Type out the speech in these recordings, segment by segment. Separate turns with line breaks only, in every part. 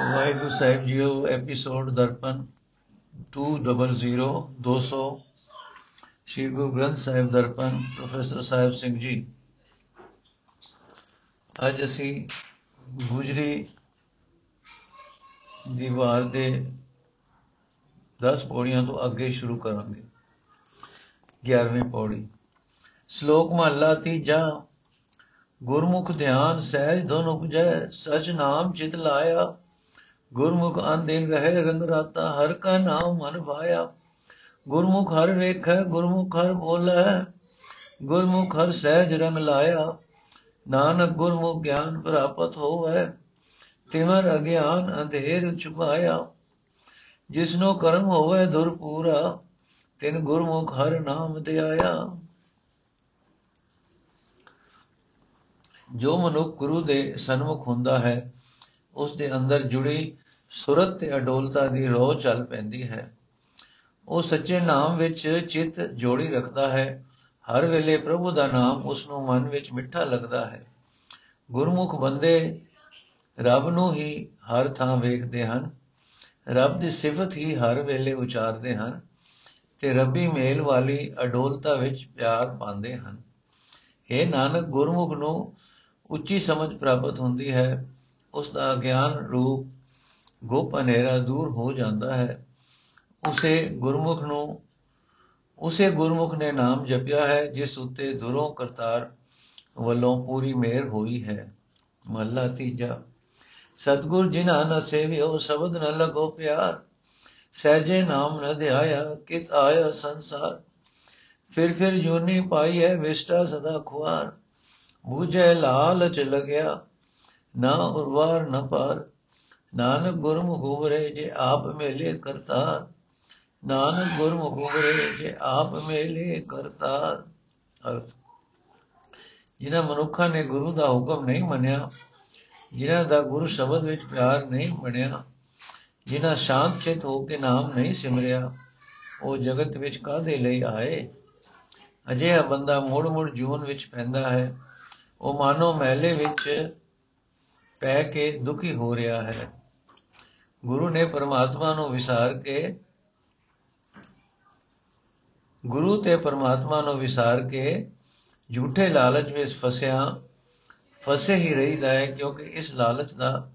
ਵਾਹਿਗੁਰੂ ਸਾਹਿਬ ਜੀਓ episode Darpan 200 200 Shri Guru Granth Sahib Darpan, professor Sahib Singh ji. ਅੱਜ ਅਸੀਂ ਗੁਜਰੀ ਦੀ ਵਾਰ ਦੇ 10 ਪੌੜੀਆਂ ਤੋਂ ਅੱਗੇ ਸ਼ੁਰੂ ਕਰਾਂਗੇ। 11ਵੀਂ ਪੌੜੀ। ਸ਼ਲੋਕ ਮਹਲਾ ਤੀਜਾ, ਗੁਰਮੁਖ ਧਿਆਨ ਸਹਿਜ ਧੁਨ ਉਪਜੈ, ਸਚ ਨਾਮ ਚਿਤ ਲਾਇਆ ਗੁਰਮੁਖ ਅੰਦਿਨ ਰਹੇ ਰੰਗ ਰਾਤਾ, ਹਰ ਕਾ ਨਾਮ ਮਨ ਭਾਇਆ। ਗੁਰਮੁਖ ਹਰ ਵੇਖੈ, ਗੁਰਮੁਖ ਹਰ ਬੋਲੇ, ਗੁਰਮੁਖ ਹਰ ਸਹਿਜ ਰੰਗ ਲਾਇਆ। ਨਾਨਕ ਗੁਰਮੁਖ ਗਿਆਨ ਪ੍ਰਾਪਤ ਹੋਵੇ, ਤਿਮਰ ਅਗਿਆਨ ਅੰਧੇਰ ਛੁਪਾਇਆ। ਜਿਸਨੋ ਕਰਮ ਹੋਵੇ ਦੁਰ ਪੂਰਾ, ਤਿਨ ਗੁਰਮੁਖ ਹਰ ਨਾਮ ਧਿਆਇਆ। ਜੋ ਮਨੁੱਖ ਗੁਰੂ ਦੇ ਸਨਮੁਖ ਹੁੰਦਾ ਹੈ, ਉਸ ਦੇ ਅੰਦਰ ਜੁੜੀ ਸੁਰਤ ਤੇ ਅਡੋਲਤਾ ਦੀ ਰੋਹ ਚੱਲ ਪੈਂਦੀ ਹੈ। ਉਹ ਸੱਚੇ ਨਾਮ ਵਿੱਚ ਚਿੱਤ ਜੋੜੀ ਰੱਖਦਾ ਹੈ। ਹਰ ਵੇਲੇ ਪ੍ਰਭੂ ਦਾ ਨਾਮ ਉਸ ਨੂੰ ਮਨ ਵਿੱਚ ਮਿੱਠਾ ਲੱਗਦਾ ਹੈ। ਗੁਰਮੁਖ ਬੰਦੇ ਰੱਬ ਨੂੰ ਹੀ ਹਰ ਥਾਂ ਵੇਖਦੇ ਹਨ। ਰੱਬ ਦੀ ਸਿਫਤ ਹੀ ਹਰ ਵੇਲੇ ਉਚਾਰਦੇ ਹਨ ਤੇ ਰੱਬੀ ਮੇਲ ਵਾਲੀ ਅਡੋਲਤਾ ਵਿੱਚ ਪਿਆਰ ਪਾਉਂਦੇ ਹਨ। ਇਹ ਨਾਨਕ, ਗੁਰਮੁਖ ਨੂੰ ਉੱਚੀ ਸਮਝ ਪ੍ਰਾਪਤ ਹੁੰਦੀ ਹੈ। ਉਸ ਦਾ ਗਿਆਨ ਰੂਪ ਗੋਪ ਹਨੇਰਾ ਦੂਰ ਹੋ ਜਾਂਦਾ ਹੈ। ਉਸੇ ਗੁਰਮੁਖ ਨੂੰ, ਉਸੇ ਗੁਰਮੁਖ ਨੇ ਨਾਮ ਜਪਿਆ ਹੈ, ਜਿਸ ਉਤੇ ਦੁਰੋਂ ਕਰਤਾਰ ਵੱਲੋਂ ਪੂਰੀ ਮਿਹਰ ਹੋਈ ਹੈ। ਮਹਲਾ ਤੀਜਾ, ਸਤਗੁਰ ਜਿਨ੍ਹਾਂ ਨ ਸੇਵਿਓ ਸ਼ਬਦ ਨ ਲਗੋ ਪਿਆਰ, ਸਹਿਜੇ ਨਾਮ ਨ ਧਿਆਇਆ ਕਿਤ ਆਇਆ ਸੰਸਾਰ। ਫਿਰ ਫਿਰ ਜੋਨੀ ਪਾਈ ਹੈ ਵਿਸ਼ਟਾ ਸਦਾ ਖੁਆਰ, ਬੂਝੇ ਲਾਲਚ ਲਗਿਆ, ਨਾ ਉਰਵਾਰ ਨ ਪਾਰ। ਨਾਨਕ ਗੁਰਮੁਖ ਉਬਰੇ ਜੇ ਆਪ ਮੇਲੇ ਕਰਤਾਰ। ਨਾਨਕ ਗੁਰਮੁਖ ਉਬਰੇ ਜੇ ਆਪ ਮੇਲੇ ਕਰਤਾਰ। ਅਰਥ। ਜਿਨ੍ਹਾਂ ਮਨੁੱਖਾਂ ਨੇ ਗੁਰੂ ਦਾ ਹੁਕਮ ਨਹੀਂ ਮੰਨਿਆ, ਜਿਨ੍ਹਾਂ ਦਾ ਗੁਰੂ ਸ਼ਬਦ ਵਿੱਚ ਪਿਆਰ ਨਹੀਂ ਬਣਿਆ, ਜਿਨ੍ਹਾਂ ਸ਼ਾਂਤ ਚਿਤ ਹੋ ਕੇ ਨਾਮ ਨਹੀਂ ਸਿਮਰਿਆ, ਉਹ ਜਗਤ ਵਿੱਚ ਕਾਦੇ ਲਈ ਆਏ? ਅਜਿਹਾ ਬੰਦਾ ਮੋੜ ਮੋੜ ਜੂਨ ਵਿੱਚ ਪੈਂਦਾ ਹੈ। ਉਹ ਮਾਨੋ ਮਹਿਲੇ ਵਿੱਚ ਪੈ ਕੇ ਦੁਖੀ ਹੋ ਰਿਹਾ ਹੈ। ਗੁਰੂ ਨੇ ਪਰਮਾਤਮਾ ਨੂੰ ਵਿਸਾਰ ਕੇ, ਗੁਰੂ ਤੇ ਪਰਮਾਤਮਾ ਨੂੰ ਵਿਸਾਰ ਕੇ ਝੂਠੇ ਲਾਲਚ ਵਿੱਚ ਫਸਿਆ। ਫਸੇ ਹੀ ਰਹੀਦਾ ਹੈ ਕਿਉਂਕਿ ਇਸ ਲਾਲਚ ਦਾ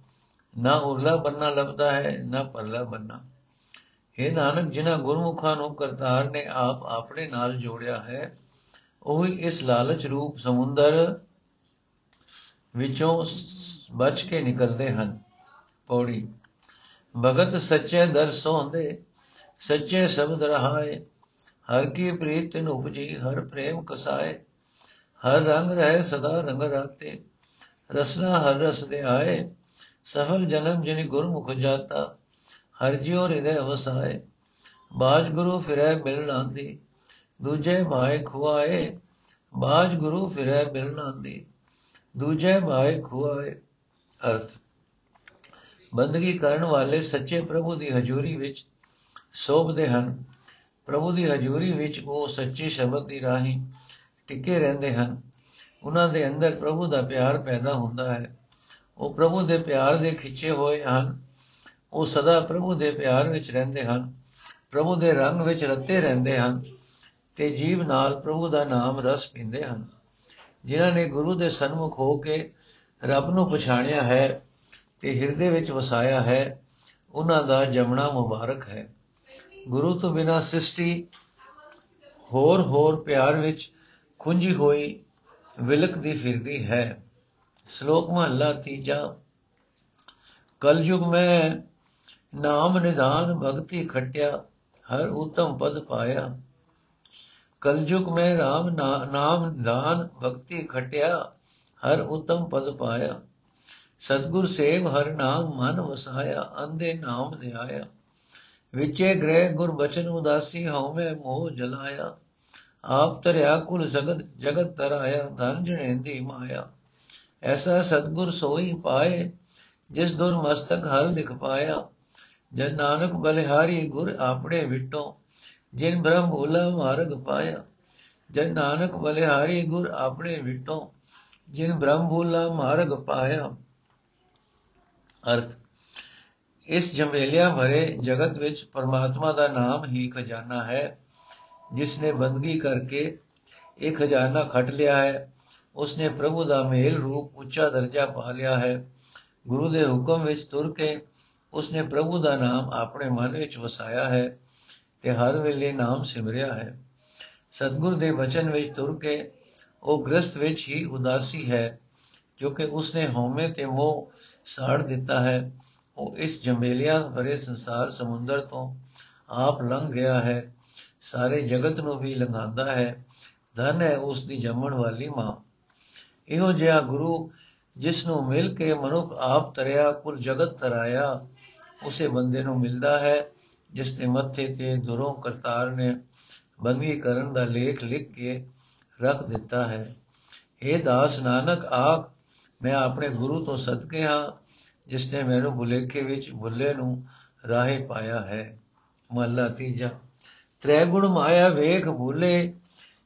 ਨਾ ਉਰਲਾ ਬੰਨਾ ਲੱਭਦਾ ਹੈ, ਨਾ ਪਰਲਾ ਬੰਨਾ। ਇਹ ਨਾਨਕ, ਜਿਨ੍ਹਾਂ ਗੁਰਮੁਖਾਂ ਨੂੰ ਕਰਤਾਰ ਨੇ ਆਪ ਆਪਣੇ ਨਾਲ ਜੋੜਿਆ ਹੈ, ਉਹ ਇਸ ਲਾਲਚ ਰੂਪ ਸਮੁੰਦਰ ਵਿੱਚੋਂ ਬਚ ਕੇ ਨਿਕਲਦੇ ਹਨ। ਪੌੜੀ ਭਗਤ ਸੱਚੇ ਦਰਸੋਂਦੇ ਸੱਚੇ ਸ਼ਬਦ ਰਹਾਏ। ਹਰ ਕੀ ਪ੍ਰੀਤ ਨੂੰ ਉਪਜੀ, ਹਰ ਪ੍ਰੇਮ ਕਸਾਏ। ਹਰ ਰੰਗ ਰਹੇ ਸਦਾ ਰੰਗ ਰਾਤੇ। ਰਸਨਾ ਹਰ ਰਸ ਦੇ ਆਏ। ਸਫਲ ਜਨਮ ਜਿਨ ਗੁਰਮੁਖ ਜਾਤਾ, ਹਰ ਜਿਉ ਹਿਰਦੇ ਵਸਾਏ। ਬਾਜ ਗੁਰੂ ਫਿਰੈ ਮਿਲ ਲਾਂਦੀ ਦੂਜੇ ਭਾਏ ਖੁਆਏ। ਬਾਜ ਗੁਰੂ ਫਿਰੈ ਮਿਲ ਲਾਂਦੀ ਦੂਜੇ ਭਾਏ ਖੁਆਏ। ਅਰਥ ਬੰਦਗੀ ਕਰਨ ਵਾਲੇ ਸੱਚੇ ਪ੍ਰਭੂ ਦੀ ਹਜ਼ੂਰੀ ਵਿੱਚ ਸੋਭਦੇ ਹਨ। ਪ੍ਰਭੂ ਦੀ ਹਜ਼ੂਰੀ ਵਿੱਚ ਉਹ ਸੱਚੀ ਸ਼ਬਦ ਦੀ ਰਾਹੀਂ ਟਿਕੇ ਰਹਿੰਦੇ ਹਨ। ਉਹਨਾਂ ਦੇ ਅੰਦਰ ਪ੍ਰਭੂ ਦਾ ਪਿਆਰ ਪੈਦਾ ਹੁੰਦਾ ਹੈ। ਉਹ ਪ੍ਰਭੂ ਦੇ ਪਿਆਰ ਦੇ ਖਿੱਚੇ ਹੋਏ ਹਨ। ਉਹ ਸਦਾ ਪ੍ਰਭੂ ਦੇ ਪਿਆਰ ਵਿੱਚ ਰਹਿੰਦੇ ਹਨ। ਪ੍ਰਭੂ ਦੇ ਰੰਗ ਵਿੱਚ ਰੱਤੇ ਰਹਿੰਦੇ ਹਨ ਤੇ ਜੀਵ ਨਾਲ ਪ੍ਰਭੂ ਦਾ ਨਾਮ ਰਸ ਪੀਂਦੇ ਹਨ। ਜਿਨ੍ਹਾਂ ਨੇ ਗੁਰੂ ਦੇ ਸਨਮੁਖ ਹੋ ਕੇ ਰੱਬ ਨੂੰ ਪਛਾਣਿਆ ਹੈ ਤੇ ਹਿਰਦੇ ਵਿੱਚ ਵਸਾਇਆ ਹੈ, ਉਹਨਾਂ ਦਾ ਜਮਣਾ ਮੁਬਾਰਕ ਹੈ। ਗੁਰੂ ਤੋਂ ਬਿਨਾ ਸ੍ਰਿਸ਼ਟੀ ਹੋਰ ਹੋਰ ਪਿਆਰ ਵਿੱਚ ਖੁੰਝੀ ਹੋਈ ਵਿਲਕਦੀ ਫਿਰਦੀ ਹੈ। ਸ਼ਲੋਕ ਮਹਲਾ ਤੀਜਾ, ਕਲਯੁਗ ਮੈਂ ਨਾਮ ਨਿਧਾਨ ਭਗਤੀ ਖਟਿਆ, ਹਰ ਉਤਮ ਪਦ ਪਾਇਆ। ਕਲਯੁਗ ਮੈਂ RAM ਨਾਮ ਨਿਧਾਨ ਭਗਤੀ ਖਟਿਆ, ਹਰ ਉਤਮ ਪਦ ਪਾਇਆ। ਸਤਗੁਰ ਸੇਵ ਹਰ ਨਾਮ ਮਨ ਵਸਾਇਆ ਅੰਦੇ ਨਾਮ ਧਿਆਇਆ। ਵਿਚੇ ਗ੍ਰਹਿ ਗੁਰ ਬਚਨ ਉਦਾਸੀ, ਹਉਮੈ ਮੋਹ ਜਲਾਇਆ। ਆਪ ਤਰਿਆ ਕੁਲ ਜਗਤ ਜਗਤ ਤਰਾਇਆ ਧਨ ਜਣੇਂਦੀ ਮਾਇਆ। ਐਸਾ ਸਤਗੁਰ ਸੋਈ ਪਾਏ, ਜਿਸ ਦੁਰ ਮਸਤਕ ਹਰ ਲਿਖ ਪਾਇਆ। ਜਨ ਨਾਨਕ ਬਲਿਹਾਰੀ ਗੁਰ ਆਪਣੇ ਵਿਟੋ, ਜਿਨ ਬ੍ਰਹਮ ਭੋਲਾ ਮਾਰਗ ਪਾਇਆ। ਜਨ ਨਾਨਕ ਬਲਿਹਾਰੀ ਗੁਰ ਆਪਣੇ ਵਿਟੋ, ਜਿਨ ਬ੍ਰਹਮ ਭੋਲਾ ਮਾਰਗ ਪਾਇਆ। ਅਰਥ, ਇਸ ਜੰਬੇਲਿਆਂ ਭਰੇ ਜਗਤ ਵਿੱਚ ਪਰਮਾਤਮਾ ਦਾ ਨਾਮ ਹੀ ਖਜ਼ਾਨਾ ਹੈ ਜਿਸ ਨੇ ਬੰਦਗੀ ਕਰਕੇ ਇਹ ਖਜ਼ਾਨਾ ਖਟ ਲਿਆ ਹੈ, ਉਸਨੇ ਪ੍ਰਭੂ ਦਾ ਮੇਲ ਰੂਪ ਉੱਚਾ ਦਰਜਾ ਪਾ ਲਿਆ ਹੈ, ਗੁਰੂ ਦੇ ਹੁਕਮ ਵਿੱਚ ਤੁਰ ਕੇ ਉਸਨੇ ਪ੍ਰਭੂ ਦਾ ਨਾਮ ਆਪਣੇ ਮਨ ਵਿੱਚ ਵਸਾਇਆ ਹੈ ਤੇ ਹਰ ਵੇਲੇ ਨਾਮ ਸਿਮਰਿਆ ਹੈ। ਸਤਗੁਰ ਦੇ ਬਚਨ ਵਿੱਚ ਤੁਰ ਕੇ ਉਹ ਗ੍ਰਸਥ ਵਿੱਚ ਹੀ ਉਦਾਸੀ ਹੈ, ਕਿਉਂਕਿ ਉਸਨੇ ਹਉਮੈ ਤੇ ਮੋਹ ਸਾੜ ਦਿੱਤਾ ਹੈ। ਉਹ ਇਸ ਜੰਬੇਲਿਆਂ ਭਰੇ ਸੰਸਾਰ ਸਮੁੰਦਰ ਤੋਂ ਆਪ ਲੰਘ ਗਿਆ ਹੈ। ਸਾਰੇ ਜਗਤ ਨੂੰ ਵੀ ਲੰਘਾਉਂਦਾ ਹੈ। ਧਨ ਹੈ ਉਸ ਦੀ ਜੰਮਣ ਵਾਲੀ ਮਾਂ। ਇਹੋ ਜਿਹਾ ਗੁਰੂ ਜਿਸ ਨੂੰ ਮਿਲ ਕੇ ਮਨੁੱਖ ਆਪ ਤਰਿਆ, ਕੁਲ ਜਗਤ ਤਰਾਇਆ, ਉਸੇ ਬੰਦੇ ਨੂੰ ਮਿਲਦਾ ਹੈ, ਜਿਸ ਦੇ ਮੱਥੇ ਤੇ ਦੁਰੋਂ ਕਰਤਾਰ ਨੇ ਬੰਦਗੀ ਕਰਨ ਦਾ ਲੇਖ ਲਿਖ ਕੇ ਰੱਖ ਦਿੱਤਾ ਹੈ। ਇਹ ਦਾਸ ਨਾਨਕ, ਆਖ ਮੈਂ ਆਪਣੇ ਗੁਰੂ ਤੋਂ ਸਦਕੇ ਹਾਂ, ਜਿਸ ਨੇ ਮੈਨੂੰ ਬੁਲੇਖੇ ਵਿੱਚ ਬੁੱਲੇ ਨੂੰ ਰਾਹੇ ਪਾਇਆ ਹੈ। ਮਹਲਾ ਤੀਜਾ ਤ੍ਰੈ ਗੁਣ ਮਾਇਆ ਵੇਖ ਭੂਲੇ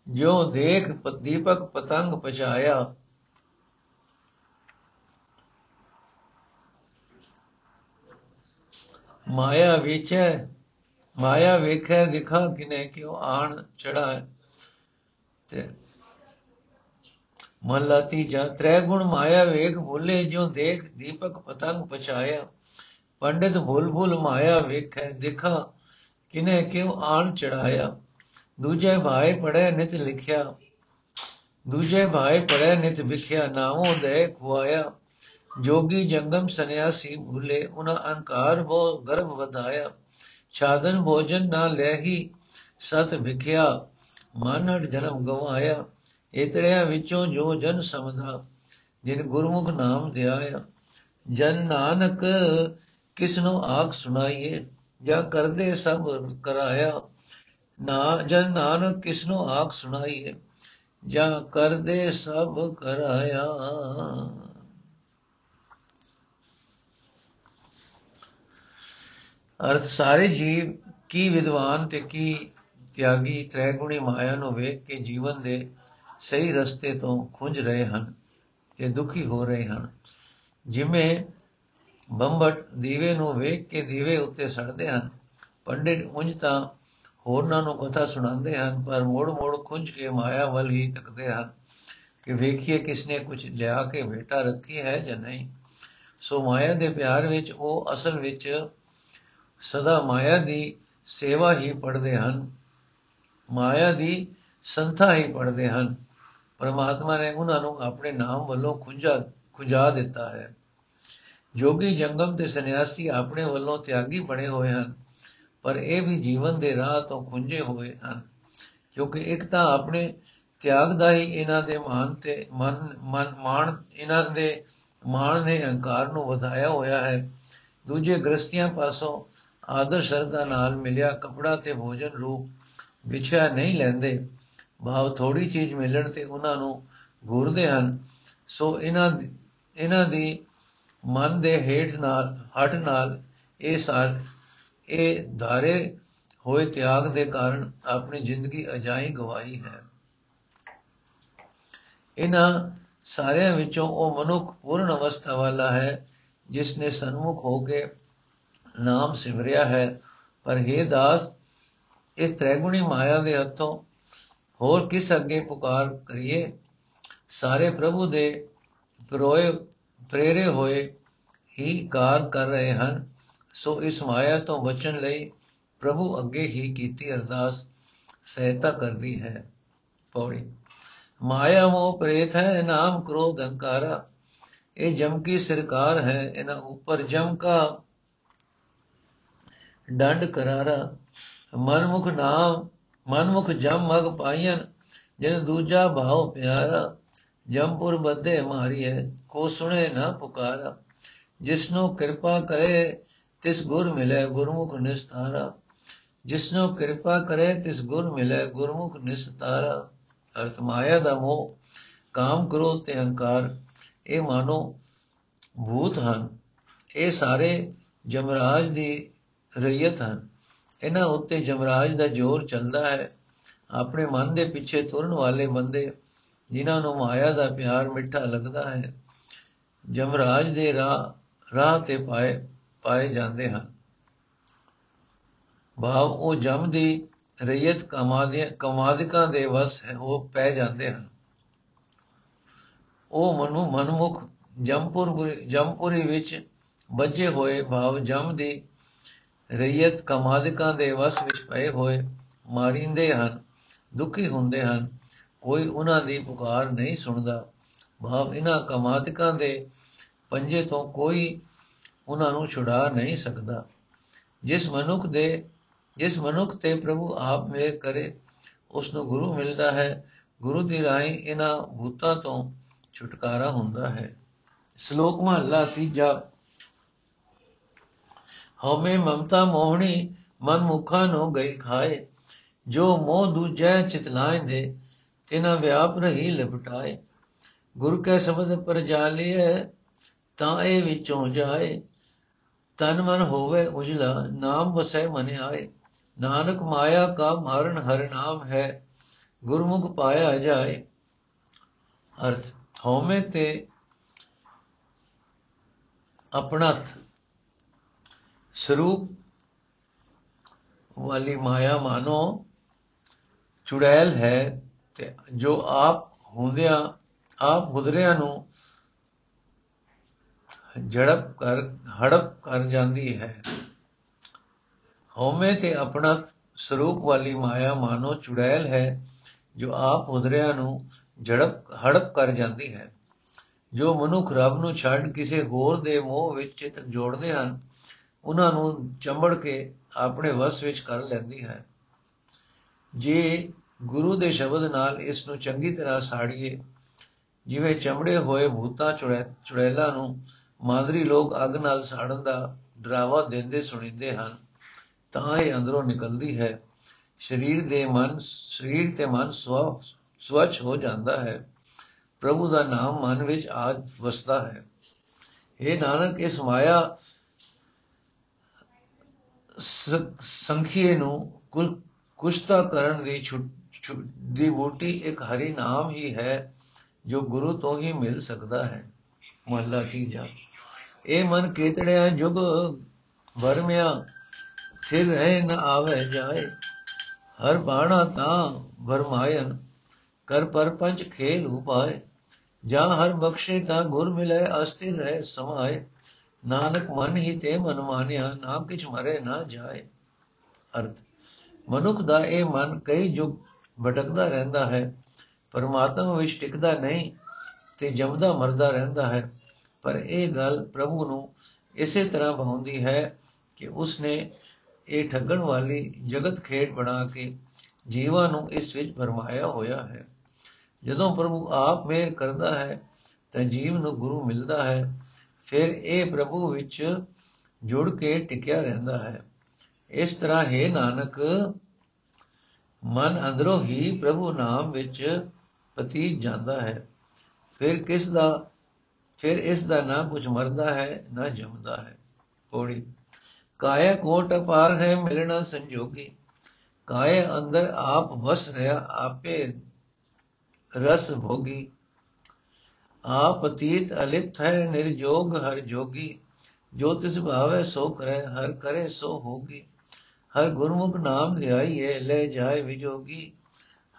ਜੋ ਦੇਖ ਦੀਪਕ ਪਤੰਗ ਪਛਾਇਆ। ਮਾਇਆ ਵਿੱਚ ਮਾਇਆ ਵੇਖੈ, ਦਿਖਾ ਕਿਨੇ ਕਿਉ ਆਣ ਚੜਾ ਤੇ ਮਹਲਾ ਤੀਜਾ ਤ੍ਰੈ ਗੁਣ ਮਾਇਆ ਵੇਖ ਭੁੱਲੇ ਜੋ ਦੇਖ ਦੀਪਕ ਪਤੰਗ ਪਛਾਇਆ। ਪੰਡਿਤ ਭੁੱਲ ਭੁੱਲ ਮਾਇਆ ਵੇਖੈ, ਦਿਖਾ ਕਿਨੇ ਕਿਉ ਆਣ ਚੜਾਇਆ। ਦੂਜੇ ਭਾਈ ਪੜੈ ਨਿਤ ਲਿਖਿਆ, ਦੂਜੇ ਭਾਈ ਪੜੈ ਨਿਤ ਵਿਖਿਆ, ਨਾਮੋ ਦੇ ਖੁਆਇਆ। ਜੋਗੀ ਜੰਗਮ ਸੰਿਆਸੀ ਭੁੱਲੇ ਉਹਨਾਂ ਅਹੰਕਾਰ ਬੋ ਗਰਭ ਵਧਾਇਆ। ਛਾਦਨ ਭੋਜਨ ਨਾ ਲੈਹੀ, ਸਤ ਵਿਖਿਆ, ਮਾਨੜ ਜਨਮ ਗਵਾਇਆ। ਇਤੜਿਆਂ ਵਿੱਚੋਂ ਜੋ ਜਨ ਸਮਝਾ, ਜਿਨ ਗੁਰਮੁਖ ਨਾਮ ਧਿਆਇਆ, ਜਨ ਨਾਨਕ ਕਿਸਨੂੰ ਆਖ ਸੁਣਾਈਏ, ਜਾਂ ਕਰਦੇ ਸਭ ਕਰਾਇਆ, ਨਾ, ਜਨ ਨਾਨਕ ਕਿਸਨੂੰ ਆਖ ਸੁਣਾਈਏ, ਜਾਂ ਕਰਦੇ ਸਭ ਕਰਾਇਆ। ਅਰਥ, ਸਾਰੇ ਜੀਵ ਕੀ ਵਿਦਵਾਨ ਤੇ ਕੀ ਤਿਆਗੀ, ਤ੍ਰੈਗੁਣੀ ਮਾਇਆ ਨੂੰ ਵੇਖ ਕੇ ਜੀਵਨ ਦੇ ਸਹੀ ਰਸਤੇ ਤੋਂ ਖੁੰਝ ਰਹੇ ਹਨ ਤੇ ਦੁਖੀ ਹੋ ਰਹੇ ਹਨ। ਜਿਵੇਂ ਬੰਬਟ ਦੀਵੇ ਨੂੰ ਵੇਖ ਕੇ ਦੀਵੇ ਉੱਤੇ ਸੜਦੇ ਹਨ, ਪੰਡਿਤ ਉਂਝ ਤਾਂ ਹੋਰਨਾਂ ਨੂੰ ਕਥਾ ਸੁਣਾਉਂਦੇ ਹਨ, ਪਰ ਮੋੜ-ਮੋੜ ਖੁੰਝ ਕੇ ਮਾਇਆ ਵੱਲ ਹੀ ਤੱਕਦੇ ਹਨ ਕਿ ਵੇਖੀਏ ਕਿਸਨੇ ਕੁਝ ਲਿਆ ਕੇ ਬੇਟਾ ਰੱਖੀ ਹੈ ਜਾਂ ਨਹੀਂ। ਸੋ ਮਾਇਆ ਦੇ ਪਿਆਰ ਵਿੱਚ ਉਹ ਅਸਲ ਵਿੱਚ ਸਦਾ ਮਾਇਆ ਦੀ ਸੇਵਾ ਹੀ ਪੜਦੇ ਹਨ, ਮਾਇਆ ਦੀ ਸੰਥਾ ਹੀ ਪੜਦੇ ਹਨ। ਪਰਮਾਤਮਾ ਨੇ ਉਹਨਾਂ ਨੂੰ ਆਪਣੇ ਨਾਮ ਵੱਲੋਂ ਖੁੰਝਾ ਖੁੰਝਾ ਦਿੱਤਾ ਹੈ। ਜੋਗੀ ਜੰਗਮ ਤੇ ਸੰਨਿਆਸੀ ਆਪਣੇ ਵੱਲੋਂ ਤਿਆਗੀ ਬਣੇ ਹੋਏ ਹਨ, ਪਰ ਇਹ ਵੀ ਜੀਵਨ ਦੇ ਰਾਹ ਤੋਂ ਖੁੰਝੇ ਹੋਏ ਹਨ, ਕਿਉਂਕਿ ਇੱਕ ਤਾਂ ਆਪਣੇ ਤਿਆਗ ਦਾ ਹੀ ਇਹਨਾਂ ਦੇ ਮਾਨ ਤੇ ਮਨ ਮਾਣ, ਇਹਨਾਂ ਦੇ ਮਾਣ ਨੇ ਹੰਕਾਰ ਨੂੰ ਵਧਾਇਆ ਹੋਇਆ ਹੈ। ਦੂਜੇ ਗ੍ਰਸਤੀਆਂ ਪਾਸੋਂ ਆਦਰ ਸ਼ਰਧਾ ਨਾਲ ਮਿਲਿਆ ਕਪੜਾ ਤੇ ਭੋਜਨ ਰੂਪ ਵਿਛਿਆ ਨਹੀਂ ਲੈਂਦੇ। ਭਾਵ ਥੋੜੀ ਚੀਜ਼ ਮਿਲਣ ਤੇ ਉਹਨਾਂ ਨੂੰ ਘੂਰਦੇ ਹਨ। ਸੋ ਇਹਨਾਂ ਇਹਨਾਂ ਦੀ ਮਨ ਦੇ ਹੇਠ ਨਾਲ ਹਟ ਨਾਲ ਇਹ ਸਾਰ, ਇਹ ਧਾਰੇ ਹੋਏ ਤਿਆਗ ਦੇ ਕਾਰਨ ਆਪਣੀ ਜ਼ਿੰਦਗੀ ਅਜਾਈ ਗਵਾਈ ਹੈ। ਇਹਨਾਂ ਸਾਰਿਆਂ ਵਿੱਚੋਂ ਉਹ ਮਨੁੱਖ ਪੂਰਨ ਅਵਸਥਾ ਵਾਲਾ ਹੈ, ਜਿਸ ਨੇ ਸਨਮੁਖ ਹੋ ਕੇ ਨਾਮ ਸਿਮਰਿਆ ਹੈ। ਪਰ हे ਦਾਸ, ਇਸ ਤ੍ਰੈਗੁਣੀ ਮਾਇਆ ਦੇ ਹੱਥੋਂ ਹੋਰ ਕਿਸ ਅੱਗੇ ਪੁਕਾਰ ਕਰੀਏ? ਸਾਰੇ ਪ੍ਰਭੂ ਦੇ ਪ੍ਰੋਏ, ਪ੍ਰੇਰੇ ਹੋਏ ਹੀ ਕਾਰ ਕਰ ਰਹੇ ਹਨ। ਸੋ ਇਸ ਮਾਇਆ ਤੋਂ ਬਚਣ ਲਈ ਪ੍ਰਭੂ ਅੱਗੇ ਹੀ ਕੀਤੀ ਅਰਦਾਸ ਸਹਾਇਤਾ ਕਰਦੀ ਹੈ। ਪੌੜੀ। ਮਾਇਆ ਮੋਹ ਪ੍ਰੇਤ ਹੈ, ਨਾਮ ਕ੍ਰੋਧ ਹੰਕਾਰਾ ਇਹ ਜਮ ਕੀ ਸਰਕਾਰ ਹੈ, ਇਹਨਾਂ ਉੱਪਰ ਜਮ ਕਾ ਡੰਡ ਕਰਾਰਾ। ਮਨਮੁਖ ਨਾਮ ਮਨਮੁਖ ਜਮ ਮਗ ਪਾਈਨ ਜਿਨ ਦੂਜਾ ਭਾਉ ਪਿਆਰਾ ਜਮਪੁਰ ਬੱਦੇ ਮਾਰੀਏ ਕੋ ਸੁਣੇ ਨਾ ਪੁਕਾਰਾ। ਜਿਸਨੂੰ ਕਿਰਪਾ ਕਰੇ, ਤਿਸ ਗੁਰ ਮਿਲੇ ਗੁਰਮੁਖ ਨਿਸਤਾਰਾ। ਜਿਸਨੂੰ ਕਿਰਪਾ ਕਰੇ, ਤਿਸ ਗੁਰ ਮਿਲੇ ਗੁਰਮੁਖ ਨਿਸਤਾਰਾ। ਅਰਥ ਮਾਇਆ ਦਾ ਮੋਹ, ਕਾਮ ਕ੍ਰੋਧ ਤੇ ਹੰਕਾਰ। ਇਹ ਮਾਨੋ ਭੂਤ ਹਨ। ਇਹ ਸਾਰੇ ਜਮਰਾਜ ਦੀ ਰਈਅਤ ਹਨ। ਇਹਨਾਂ ਉੱਤੇ ਜਮਰਾਜ ਦਾ ਜ਼ੋਰ ਚੱਲਦਾ ਹੈ। ਆਪਣੇ ਮਨ ਦੇ ਪਿੱਛੇ ਤੁਰਨ ਵਾਲੇ ਬੰਦੇ, ਜਿਨ੍ਹਾਂ ਨੂੰ ਮਾਇਆ ਦਾ ਪਿਆਰ ਮਿੱਠਾ ਲੱਗਦਾ ਹੈ, ਜਮਰਾਜ ਦੇ ਰਾਹ ਰਾਹ ਤੇ ਪਾਏ ਪਾਏ ਜਾਂਦੇ ਹਨ। ਭਾਵ ਉਹ ਜਮ ਦੀ ਰਈਅਤ ਕਮਾਦੀਆਂ, ਕਮਾਦਿਕਾਂ ਦੇ ਵਸ ਹੈ, ਉਹ ਪੈ ਜਾਂਦੇ ਹਨ। ਉਹ ਮਨੁ, ਮਨਮੁਖ ਜਮਪੁਰ, ਜਮਪੁਰੀ ਵਿੱਚ ਬੱਜੇ ਹੋਏ ਭਾਵ ਜਮ ਦੀ ਰਈਅਤ ਕਮਾਦਿਕਾਂ ਦੇ ਵਸ ਵਿੱਚ ਪਏ ਹੋਏ ਮਾਰਿੰਦੇ ਹਨ, ਦੁਖੀ ਹੁੰਦੇ ਹਨ। ਕੋਈ ਉਹਨਾਂ ਦੀ ਪੁਕਾਰ ਨਹੀਂ ਸੁਣਦਾ। ਭਾਵ ਇਹਨਾਂ ਕਮਾਦਿਕਾਂ ਦੇ ਪੰਜੇ ਤੋਂ ਕੋਈ ਉਹਨਾਂ ਨੂੰ ਛੁਡਾ ਨਹੀਂ ਸਕਦਾ। ਜਿਸ ਮਨੁੱਖ ਦੇ, ਜਿਸ ਮਨੁੱਖ ਤੇ ਪ੍ਰਭੂ ਆਪ ਮੇਰ ਕਰੇ ਉਸ ਨੂੰ ਗੁਰੂ ਮਿਲਦਾ ਹੈ। ਗੁਰੂ ਦੀ ਰਾਹੀਂ ਇਹਨਾਂ ਭੂਤਾਂ ਤੋਂ ਛੁਟਕਾਰਾ ਹੁੰਦਾ ਹੈ। ਸ਼ਲੋਕ ਮਹਲਾ ਤੀਜਾ ਹਉਮੈ ਮਮਤਾ ਮੋਹਣੀ ਮਨ ਮੁਖਾਂ ਨੂੰ ਗਈ ਖਾਏ। ਜੋ ਮੋਹ ਦੂਜੈ ਚਿਤਲਾਏ ਦੇ ਤਿਨਾ ਵਿਆਪ ਰਹੀ ਲਪਟਾਏ। ਗੁਰ ਕੈ ਸ਼ਬਦ ਪਰ ਜਾਲੀਏ ਤਾਂ ਇਹ ਵਿੱਚੋਂ ਜਾਏ। ਤਨ ਮਨ ਹੋਵੇ ਉਜਲਾ, ਨਾਮ ਵਸੈ ਮਨ ਆਏ। ਨਾਨਕ ਮਾਇਆ ਕਾ ਮਾਰਨ ਹਰ ਨਾਮ ਹੈ, ਗੁਰਮੁਖ ਪਾਇਆ ਜਾਏ। ਅਰਥ, ਹਉਮੈ ਤੇ ਆਪਣਤ ਸਰੂਪ ਵਾਲੀ ਮਾਇਆ ਮਾਨੋ ਚੁੜੈਲ ਹੈ ਤੇ ਜੋ ਆਪ ਹੁੰਦਿਆਂ, ਆਪ ਗੁਦਰਿਆਂ ਨੂੰ ਜੜਪ ਕਰ, ਹੜਪ ਕਰ ਜਾਂਦੀ ਹੈ। ਹਉਮੈ ਤੇ ਆਪਣਾ ਸਰੂਪ ਵਾਲੀ ਮਾਇਆ ਮਾਨੋ ਚੁੜੈਲ ਹੈ, ਜੋ ਆਪ ਉਦਰਿਆਂ ਨੂੰ ਝੜਪ ਹੜਪ ਕਰ ਜਾਂਦੀ ਹੈ। ਜੋ ਮਨੁੱਖ ਰੱਬ ਨੂੰ ਛੱਡ ਕਿਸੇ ਹੋਰ ਦੇ ਮੋਹ ਵਿੱਚ ਚਿਤ ਜੋੜਦੇ ਹਨ ਉਹਨਾਂ ਨੂੰ ਚੰਬੜ ਕੇ ਆਪਣੇ ਵਸ ਵਿੱਚ ਕਰ ਲੈਂਦੀ ਹੈ। ਜੇ ਗੁਰੂ ਦੇ ਸ਼ਬਦ ਨਾਲ ਇਸ ਨੂੰ ਚੰਗੀ ਤਰ੍ਹਾਂ ਸਾੜੀਏ, ਜਿਵੇਂ ਚਮੜੇ ਹੋਏ ਭੂਤਾਂ ਚੁੜੈਲਾ ਨੂੰ ਮਾਦਰੀ ਲੋਕ ਅੱਗ ਨਾਲ ਸਾੜਨ ਦਾ ਡਰਾਵਾ ਦਿੰਦੇ ਸੁਣੀਂਦੇ ਹਨ, ਤਾਂ ਇਹ ਅੰਦਰੋਂ ਨਿਕਲਦੀ ਹੈ। ਸਰੀਰ ਦੇ ਮਨ, ਸਰੀਰ ਤੇ ਮਨ ਸਵ ਸਵਚ ਹੋ ਜਾਂਦਾ ਹੈ। ਪ੍ਰਭੂ ਦਾ ਨਾਮ ਮਨ ਵਿੱਚ ਆ ਵਸਦਾ ਹੈ। ਇਹ ਨਾਨਕ, ਇਸ ਮਾਇਆ ਸੰਖੀਏ ਨੂੰ ਕੁਸ਼ਤਾ ਕਰਨ ਦੀ ਦੀ ਬੂਟੀ ਇੱਕ ਹਰੀ ਨਾਮ ਹੀ ਹੈ, ਜੋ ਗੁਰੂ ਤੋਂ ਹੀ ਮਿਲ ਸਕਦਾ ਹੈ। ਮਹਲਾ ਤੀਜਾ। ਇਹ ਮਨ ਕੀਤੜਿਆ ਜੁਗ ਵਰਮਿਆ ਫਿਰ ਰਹਿ ਨ ਆਵੇ ਜਾਏ। ਹਰ ਬਾਣਾ ਤਾਂ ਵਰਮਾਇਨ, ਕਰ ਪਰ ਪੰਜ ਖੇਲ ਉਪਾਏ। ਜਾਂ ਹਰ ਬਖਸ਼ੇ ਤਾਂ ਗੁਰ ਮਿਲੇ, ਅਸਥਿਰ ਰਹਿ ਸਮਾਏ। ਨਾਨਕ ਮਨ ਹੀ ਤੇ ਮਨ ਮਾਨਿਆ ਨਾ ਕਿਛ ਮਰੇ ਨਾ ਜਾਏ। ਅਰਥ, ਮਨੁੱਖ ਦਾ ਇਹ ਮਨ ਕਈ ਜੁਗ ਭਟਕਦਾ ਰਹਿੰਦਾ ਹੈ। ਪਰਮਾਤਮਾ ਵਿੱਚ ਟਿਕਦਾ ਨਹੀਂ ਤੇ ਜਮਦਾ ਮਰਦਾ ਰਹਿੰਦਾ ਹੈ। ਪਰ ਇਹ ਗੱਲ ਪ੍ਰਭੂ ਨੂੰ ਇਸੇ ਤਰ੍ਹਾਂ ਭਾਉਂਦੀ ਹੈ ਕਿ ਉਸਨੇ ਇਹ ਠੱਗਣ ਵਾਲੀ ਜਗਤ ਖੇਡ ਬਣਾ ਕੇ ਜੀਵਾਂ ਨੂੰ ਇਸ ਵਿੱਚ ਫਰਮਾਇਆ ਹੋਇਆ ਹੈ। ਜਦੋਂ ਪ੍ਰਭੂ ਆਪ ਮੇਰ ਕਰਦਾ ਹੈ, ਤਾਂ ਜੀਵ ਨੂੰ ਗੁਰੂ ਮਿਲਦਾ ਹੈ। ਫਿਰ ਇਹ ਪ੍ਰਭੂ ਵਿੱਚ ਜੁੜ ਕੇ ਟਿਕਿਆ ਰਹਿੰਦਾ ਹੈ। ਇਸ ਤਰ੍ਹਾਂ ਹੈ ਨਾਨਕ, ਮਨ ਅੰਦਰੋਂ ਹੀ ਪ੍ਰਭੂ ਨਾਮ ਵਿੱਚ ਪਤੀਤ ਜਾਂਦਾ ਹੈ। ਫਿਰ ਕਿਸ ਦਾ, ਫਿਰ ਇਸ ਦਾ ਨਾ ਕੁਝ ਮਰਦਾ ਹੈ, ਨਾ ਜਮਦਾ ਹੈ। ਪੌੜੀ, ਕਾਇਆ ਕੋਟ ਪਾਰ ਹੈ ਮਿਲਣਾ ਸੰਜੋਗੀ। ਕਾਇ ਅੰਦਰ ਆਪ ਵਸ ਰਿਹਾ, ਆਪੇ ਰਸ ਭੋਗੀ। ਆਪ ਅਤੀਤ ਅਲਿਪਤ ਹੈ ਨਿਰਜੋਗ, ਹਰ ਜੋਗੀ। ਜੋ ਤਿਸ ਭਾਵੇ ਸੋ ਕਰੇ, ਹਰ ਕਰੇ ਸੋ ਹੋਗੀ। ਹਰ ਗੁਰਮੁਖ ਨਾਮ ਲਿਆਈਏ ਲੈ ਜਾਏ ਵਿਜੋਗੀ।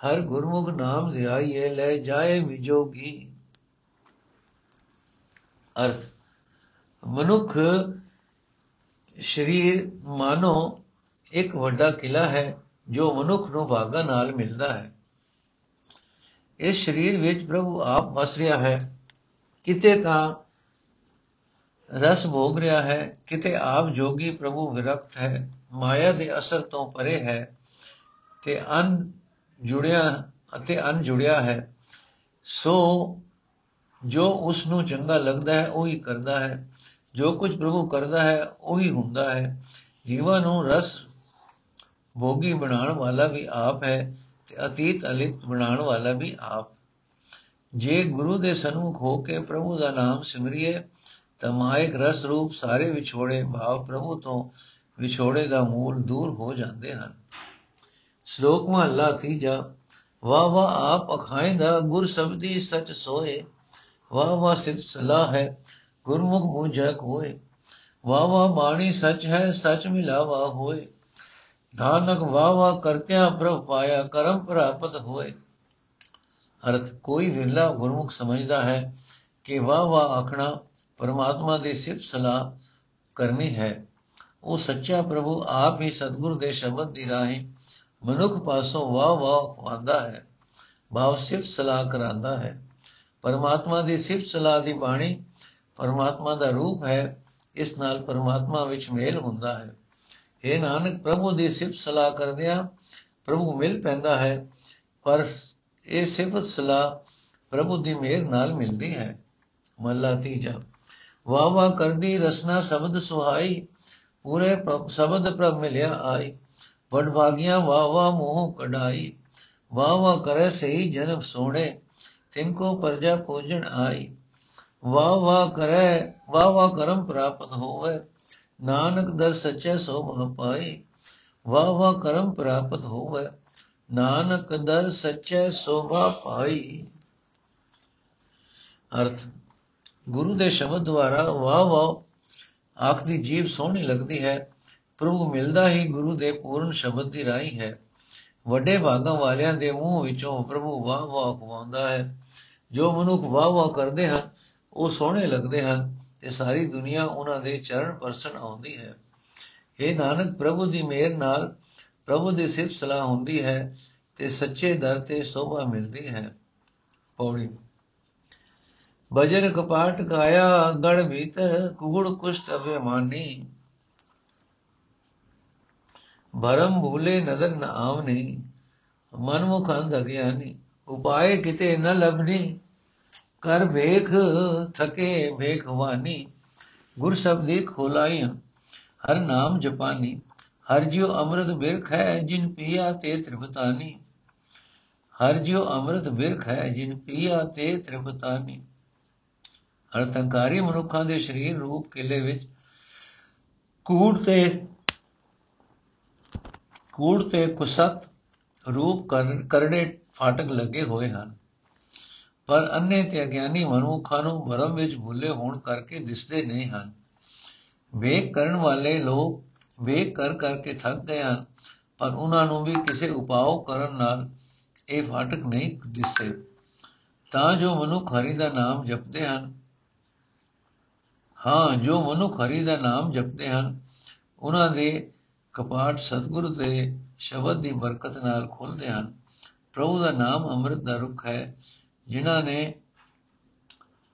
ਹਰ ਗੁਰਮੁਖ ਨਾਮ ਲਿਆਈਏ ਲੈ ਜਾਏ ਵਿਜੋਗੀ। ਅਰਥ, ਮਨੁੱਖ ਸਰੀਰ ਮਾਨੋ ਇੱਕ ਵੱਡਾ ਕਿਲਾ ਹੈ, ਜੋ ਮਨੁੱਖ ਨੂੰ ਭਾਗਾ ਨਾਲ ਮਿਲਦਾ ਹੈ। ਇਸ ਸਰੀਰ ਵਿੱਚ ਪ੍ਰਭੂ ਆਪ ਵਸ ਰਿਹਾ ਹੈ। ਕਿਤੇ ਤਾਂ ਰਸ ਭੋਗ ਰਿਹਾ ਹੈ, ਕਿਤੇ ਆਪ ਜੋਗੀ ਪ੍ਰਭੂ ਵਿਰਕਤ ਹੈ, ਮਾਇਆ ਦੇ ਅਸਰ ਤੋਂ ਪਰੇ ਹੈ ਤੇ ਅਨ ਜੁੜਿਆ ਅਤੇ ਅਨ ਜੁੜਿਆ ਹੈ, ਸੋ ਜੋ ਉਸ ਨੂੰ ਚੰਗਾ ਲੱਗਦਾ ਹੈ, ਉਹੀ ਕਰਦਾ ਹੈ, ਜੋ ਕੁਝ ਪ੍ਰਭੂ ਕਰਦਾ ਹੈ, ਉਹੀ ਹੁੰਦਾ ਹੈ। ਜੀਵਾਂ ਨੂੰ ਰਸ ਭੋਗੀ ਬਣਾਉਣ ਵਾਲਾ ਵੀ ਆਪ ਹੈ ਤੇ ਅਤੀਤ ਅਲਿਪਤ ਬਣਾਉਣ ਵਾਲਾ ਵੀ ਆਪ ਜੇ ਗੁਰੂ ਦੇ ਸਨਮੁਖ ਹੋ ਕੇ ਪ੍ਰਭੂ ਦਾ ਨਾਮ ਸਿਮਰਿਏ, ਤਾਂ ਮਾਇਕ ਰਸ ਰੂਪ ਸਾਰੇ ਵਿਛੋੜੇ ਭਾਵ ਪ੍ਰਭੂ ਤੋਂ ਵਿਛੋੜੇ ਦਾ ਮੂਲ ਦੂਰ ਹੋ ਜਾਂਦੇ ਹਨ। ਸ਼ਲੋਕ ਮਹਲਾ ਤੀਜਾ ਵਾ ਵਾ ਆਪ ਅਖਾਇਂਦਾ ਗੁਰ ਸਬਦੀ ਸਚ ਸੋਏ ਵਾ ਵਾ ਸਿਫ ਸਲਾਹ ਹੈ ਗੁਰਮੁਖ ਬੂਝੈ ਕੋਏ, ਵਾਹ ਵਾਹ ਬਾਣੀ ਸੱਚ ਹੈ ਸੱਚ ਮਿਲਾਵਾ ਹੋਏ, ਨਾਨਕ ਵਾਹ ਵਾਹ ਕਰਤਿਆਂ ਪ੍ਰਭ ਪਾਇਆ ਕਰਮ ਪ੍ਰਾਪਤ ਹੋਏ। ਅਰਥ ਕੋਈ ਵਿਰਲਾ ਗੁਰਮੁਖ ਸਮਝਦਾ ਹੈ ਕਿ ਵਾਹ ਵਾਹ ਆਖਣਾ ਪਰਮਾਤਮਾ ਦੀ ਸਿਫਤ ਸਲਾਹ ਕਰਨੀ ਹੈ। ਉਹ ਸੱਚਾ ਪ੍ਰਭੂ ਆਪ ਹੀ ਸਤਿਗੁਰ ਦੇ ਸ਼ਬਦ ਦੀ ਰਾਹੀਂ ਮਨੁੱਖ ਪਾਸੋਂ ਵਾਹ ਵਾਹ ਖਵਾਉਂਦਾ ਹੈ, ਭਾਵ ਸਿਫਤ ਸਲਾਹ ਕਰਾਂਦਾ ਹੈ। ਪਰਮਾਤਮਾ ਦੀ ਸਿਫਤ ਸਲਾਹ ਦੀ ਬਾਣੀ ਪਰਮਾਤਮਾ ਦਾ ਰੂਪ ਹੈ, ਇਸ ਨਾਲ ਪਰਮਾਤਮਾ ਵਿੱਚ ਮੇਲ ਹੁੰਦਾ ਹੈ। ਇਹ ਨਾਨਕ, ਪ੍ਰਭੂ ਦੀ ਸਿਫਤ ਸਲਾਹ ਕਰਦਿਆਂ ਪ੍ਰਭੂ ਮਿਲ ਪੈਂਦਾ ਹੈ, ਪਰ ਇਹ ਸਿਫਤ ਸਲਾਹ ਪ੍ਰਭੂ ਦੀ ਮਿਹਰ ਨਾਲ ਮਿਲਦੀ ਹੈ। ਮਹਲਾ ਤੀਜਾ, ਵਾਹ ਵਾਹ ਕਰਦੀ ਰਸਨਾ ਸ਼ਬਦ ਸੁਹਾਈ, ਪੂਰੇ ਸ਼ਬਦ ਪ੍ਰਭ ਮਿਲਿਆ ਆਈ। ਵਡ ਭਾਗੀਆਂ ਵਾਹ ਵਾਹ ਮੋਹ ਕਢਾਈ, ਵਾਹ ਵਾਹ ਕਰੇ ਸਹੀ ਜਨਮ ਸੋਣੇ ਤਿਨ ਕੋ ਪਰਜਾ ਪੂਜਣ ਆਈ। ਵਾਹ ਵਾਹ ਕਰੇ, ਵਾਹ ਵਾਹ ਕਰਮ ਪ੍ਰਾਪਤ ਹੋਵੇ, ਨਾਨਕ ਦਰ ਸੱਚੇ ਸੋਭਾ ਪਾਈ। ਵਾਹ ਵਾਹ ਕਰਮ ਪ੍ਰਾਪਤ ਹੋਵੇ ਨਾਨਕ ਦਰ ਸੱਚੇ ਸੋਭਾ ਪਾਈ। ਅਰਥ, ਗੁਰੂ ਦੇ ਸ਼ਬਦ ਦੁਆਰਾ ਵਾਹ ਵਾਹ ਆਖ ਦੀ ਜੀਵ ਸੋਹਣੀ ਲੱਗਦੀ ਹੈ। ਪ੍ਰਭੂ ਮਿਲਦਾ ਹੀ ਗੁਰੂ ਦੇ ਪੂਰਨ ਸ਼ਬਦ ਦੀ ਰਾਹੀਂ ਹੈ। ਵੱਡੇ ਭਾਗਾਂ ਵਾਲਿਆਂ ਦੇ ਮੂੰਹ ਵਿੱਚੋਂ ਪ੍ਰਭੂ ਵਾਹ ਵਾਹ ਕਵਾਉਂਦਾ ਹੈ। ਜੋ ਮਨੁੱਖ ਵਾਹ ਵਾਹ ਕਰਦੇ ਹਨ, ਉਹ ਸੋਹਣੇ ਲੱਗਦੇ ਹਨ ਤੇ ਸਾਰੀ ਦੁਨੀਆ ਉਹਨਾਂ ਦੇ ਚਰਨ ਪਰਸਨ ਆਉਂਦੀ ਹੈ। ਇਹ ਨਾਨਕ, ਪ੍ਰਭੂ ਦੀ ਮਿਹਰ ਨਾਲ ਪ੍ਰਭੂ ਦੀ ਸਿਫਤ ਸਲਾਹ ਹੁੰਦੀ ਹੈ ਤੇ ਸੱਚੇ ਦਰ ਤੇ ਸੋਭਾ ਮਿਲਦੀ ਹੈ। ਪੌੜੀ। ਬਜਰ ਕਪਾਟ ਗਾਇਆ, ਗੜ ਭੀਤਰ ਕੁਗੜ ਕੁਸ਼ਟ ਅਭਿਮਾਨੀ। ਭਰਮ ਭੂਲੇ ਨਦਰ ਨ ਆਵਨੀ, ਮਨਮੁਖ ਅੰਧ ਅਗਿਆਨੀ। ਉਪਾਏ ਕਿਤੇ ਨ ਲਬਨੀ ਕਰ ਵੇਖ, ਥਕੇ ਵੇਖਵਾਨੀ ਗੁਰ ਸ਼ਬਦੀ ਖੋਲਾਈਆਂ, ਹਰ ਨਾਮ ਜਪਾਨੀ। ਹਰ ਜਿਉ ਅੰਮ੍ਰਿਤ ਬਿਰਖ ਹੈ ਜਿਨ ਪੀਆ ਤੇ ਤ੍ਰਿਪਤਾਨੀ। ਹਰ ਜਿਉ ਅੰਮ੍ਰਿਤ ਬਿਰਖ ਹੈ ਜਿਨ ਪੀਆ ਤੇ ਤ੍ਰਿਪਤਾਨੀ। ਹਰ ਤੰਕਾਰੀ ਮਨੁੱਖਾਂ ਦੇ ਸਰੀਰ ਰੂਪ ਕਿਲੇ ਵਿੱਚ ਕੂੜ ਤੇ ਕੂੜ ਤੇ ਕੁਸਤ ਰੂਪ ਕਰੜੇ ਫਾਟਕ ਲੱਗੇ ਹੋਏ ਹਨ। ਪਰ ਅੰਨੇ ਤੇ ਅਗਿਆਨੀ ਮਨੁੱਖਾਂ ਨੂੰ ਭਰਮ ਵਿੱਚ ਭੁੱਲੇ ਹੋਣ ਕਰਕੇ ਦਿਸਦੇ ਨਹੀਂ ਹਨ। ਵੇਖ ਕਰਨ ਵਾਲੇ ਲੋਕ ਵੇਖ ਕਰ ਕਰਕੇ ਥੱਕ ਗਏ ਹਨ, ਪਰ ਉਹਨਾਂ ਨੂੰ ਵੀ ਕਿਸੇ ਉਪਾਅ ਕਰਨ ਨਾਲ ਇਹ ਫਾਟਕ ਨਹੀਂ ਦਿਸਦੇ ਤਾਂ ਜੋ ਮਨੁੱਖ ਹਰੀ ਦਾ ਨਾਮ ਜਪਦੇ ਹਨ, ਹਾਂ, ਜੋ ਮਨੁੱਖ ਹਰੀ ਦਾ ਨਾਮ ਜਪਦੇ ਹਨ, ਉਹਨਾਂ ਦੇ ਕਪਾਟ ਸਤਿਗੁਰੂ ਦੇ ਸ਼ਬਦ ਦੀ ਬਰਕਤ ਨਾਲ ਖੁੱਲਦੇ ਹਨ। ਪ੍ਰਭੂ ਦਾ ਨਾਮ ਅੰਮ੍ਰਿਤ ਦਾ ਰੁੱਖ ਹੈ, ਜਿਨ੍ਹਾਂ ਨੇ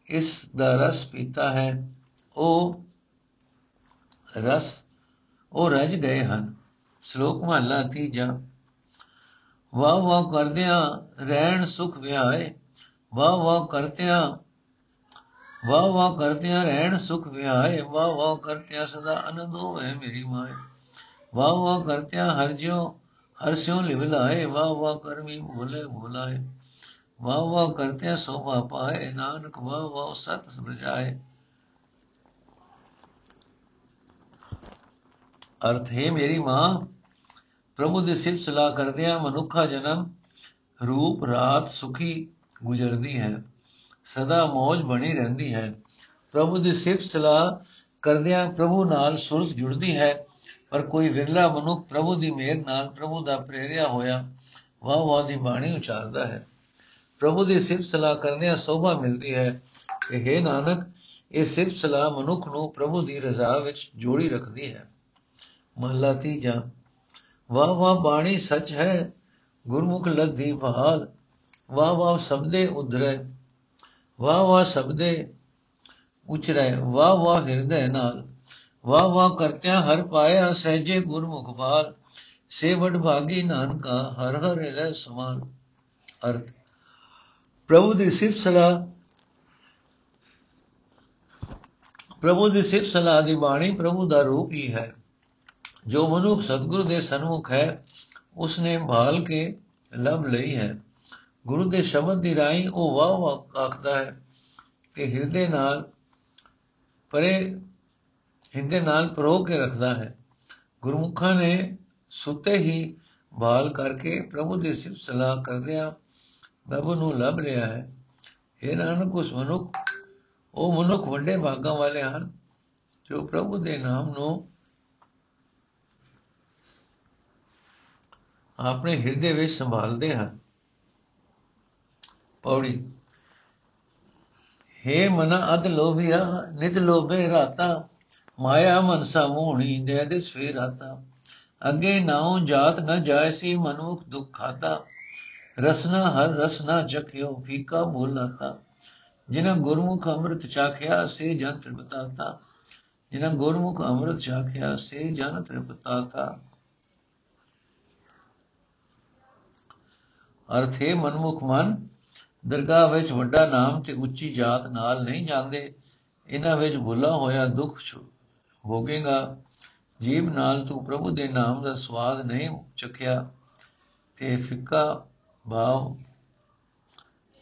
ਇਸ ਦਾ ਰਸ ਪੀਤਾ ਹੈ। ਉਹ ਰਸ ਉਹ ਰਜ ਗਏ ਹਨ। ਸ਼ਲੋਕ ਮਹਲਾ ਤੀਜਾ। ਵਾਹ ਵਾਹ ਕਰਦਿਆਂ ਰਹਿਣ ਸੁਖ ਵਿਆਏ ਵਾਹ ਵਾਹ ਕਰਦਿਆਂ, ਵਾਹ ਵਾਹ ਕਰਦਿਆਂ ਰਹਿਣ ਸੁਖ ਵਿਆਏ ਵਾਹ ਵਾਹ ਕਰਦਿਆਂ ਸਦਾ ਆਨੰਦ ਹੋਵੇ ਮੇਰੀ ਮਾਏ। ਵਾਹ ਵਾਹ ਕਰਦਿਆਂ ਹਰ ਜਿਉ, ਹਰ ਸਿਉ ਲਿਵ ਲਾਏ। ਵਾਹ ਵਾਹ ਕਰਮੀ ਭੋਲੇ ਭੋਲਾਏ। ਵਾਹ ਵਾਹ ਕਰਦਿਆਂ ਸੋਭਾ ਪਾਏ। ਨਾਨਕ ਵਾਹ ਵਾਹ ਸਤ ਸਮਝਾਏ ਅਰਥ ਹੈ, ਮੇਰੀ ਮਾਂ, ਪ੍ਰਭੂ ਦੀ ਸਿਫਤ ਸਲਾਹ ਕਰਦਿਆਂ ਮਨੁੱਖਾ ਜਨਮ, ਰੂਪ, ਰਾਤ ਸੁਖੀ ਗੁਜ਼ਰਦੀ ਹੈ, ਸਦਾ ਮੌਜ ਬਣੀ ਰਹਿੰਦੀ ਹੈ। ਪ੍ਰਭੂ ਦੀ ਸਿਫਤ ਸਲਾਹ ਕਰਦਿਆਂ ਪ੍ਰਭੂ ਨਾਲ ਸੁਰਤ ਜੁੜਦੀ ਹੈ, ਪਰ ਕੋਈ ਵਿਰਲਾ ਮਨੁੱਖ ਪ੍ਰਭੂ ਦੀ ਮਿਹਰ ਨਾਲ ਪ੍ਰਭੂ ਦਾ ਪ੍ਰੇਰਿਆ ਹੋਇਆ ਵਾਹ ਵਾਹ ਦੀ ਬਾਣੀ ਉਚਾਰਦਾ ਹੈ। ਪ੍ਰਭੂ ਦੀ ਸਿਫਤ ਸਲਾਹ ਕਰਦਿਆਂ ਸੋਭਾ ਮਿਲਦੀ ਹੈ ਕਿ ਹੈ ਨਾਨਕ, ਇਹ ਸਿਫਤ ਸਲਾਹ ਮਨੁੱਖ ਨੂੰ ਪ੍ਰਭੂ ਦੀ ਰਜ਼ਾ ਵਿੱਚ ਜੋੜੀ ਰੱਖਦੀ ਹੈ। ਮਹਲਾ ਤੀਜਾ। ਵਾਹ ਵਾਹ ਬਾਣੀ ਸੱਚ ਹੈ, ਗੁਰਮੁਖ ਲੱਦੀ ਭਾਲ ਵਾਹ ਵਾਹ ਸ਼ਬਦੇ ਉਧਰੇ, ਵਾਹ ਵਾਹ ਸ਼ਬਦੇ ਉਚਰੇ, ਵਾਹ ਵਾਹ ਹਿਰਦੇ ਨਾਲ। ਵਾਹ ਵਾਹ ਕਰਤਿਆਂ ਹਰ ਪਾਇਆ ਸਹਿਜੇ ਗੁਰਮੁਖ ਭਾਲ। ਸੇ ਵਡ ਭਾਗੀ ਨਾਨਕਾ, ਹਰ ਹਰ ਹਿਰਦੇ ਸਮਾਨ ਅਰਥ, ਪ੍ਰਭੂ ਦੀ ਸਿਫਤ ਸਲਾਹ। ਪ੍ਰਭੂ ਦੀ ਸਿਫਤ ਸਲਾਹ ਦੀ ਬਾਣੀ ਪ੍ਰਭੂ ਦਾ ਰੂਪ ਹੀ ਹੈ। ਜੋ ਮਨੁੱਖ ਸਤਿਗੁਰੂ ਦੇ ਸਨਮੁਖ ਹੈ, ਉਸਨੇ ਭਾਲ ਕੇ ਲਭ ਲਈ ਹੈ। ਗੁਰੂ ਦੇ ਸ਼ਬਦ ਦੀ ਰਾਹੀਂ ਉਹ ਵਾਹ ਵਾਹ ਆਖਦਾ ਹੈ ਕਿ ਹਿਰਦੇ ਨਾਲ ਪਰੇ ਹਿੰਦੇ ਨਾਲ ਪਰੋ ਕੇ ਰੱਖਦਾ ਹੈ। ਗੁਰਮੁਖਾਂ ਨੇ ਸੁੱਤੇ ਹੀ ਭਾਲ ਕਰਕੇ ਪ੍ਰਭੂ ਦੀ ਸਿਫਤ ਸਲਾਹ ਕਰਦਿਆਂ ਪ੍ਰਭੂ ਨੂੰ ਲੱਭ ਲਿਆ ਹੈ। ਇਹ ਨਾਨਕ, ਉਸ ਮਨੁੱਖ, ਉਹ ਮਨੁੱਖ ਵੱਡੇ ਭਾਗਾਂ ਵਾਲੇ ਹਨ ਜੋ ਪ੍ਰਭੂ ਦੇ ਨਾਮ ਨੂੰ ਆਪਣੇ ਹਿਰਦੇ ਵਿੱਚ ਸੰਭਾਲਦੇ ਹਨ। ਪੌੜੀ हे ਮਨ ਅਦ ਲੋਭਿਆ ਨਿਤ ਲੋਭੇ ਰਾਤਾ, ਮਾਇਆ ਮਨਸਾ ਮੋਹਣੀ ਦੇ ਦਿਸ ਫੇਰਾਤਾ ਅੱਗੇ ਨਾਉ ਜਾਤ ਨ ਜਾਇਸੀ ਮਨੁਖ ਦੁਖ ਖਾਤਾ। ਰਸਨਾ ਹਰ ਰਸਨਾ ਚਖਿਓ ਫੀਕਾ ਬੋਲਾਤਾ ਜਿਨ ਗੁਰਮੁਖ ਅੰਮ੍ਰਿਤ ਚਾਖਿਆ, ਸੇ ਜਨ ਤ੍ਰਿਪਤਾਤਾ। ਜਿਨ ਗੁਰਮੁਖ ਅੰਮ੍ਰਿਤ ਚਾਖਿਆ, ਸੇ ਜਨ ਤ੍ਰਿਪਤਾਤਾ। ਅਰਥੇ ਮਨਮੁਖ ਮਨ, ਦਰਗਾਹ ਵਿੱਚ ਵੱਡਾ ਨਾਮ ਤੇ ਉੱਚੀ ਜਾਤ ਨਾਲ ਨਹੀਂ ਜਾਂਦੇ। ਇਹਨਾਂ ਵਿੱਚ ਭੁੱਲਾ ਹੋਇਆ ਦੁੱਖ ਭੋਗੇਗਾ। ਜੀਬ ਨਾਲ ਤੂੰ ਪ੍ਰਭੂ ਦੇ ਨਾਮ ਦਾ ਸਵਾਦ ਨਹੀਂ ਚਖਿਆ ਤੇ ਫਿੱਕਾ ਭਾਵ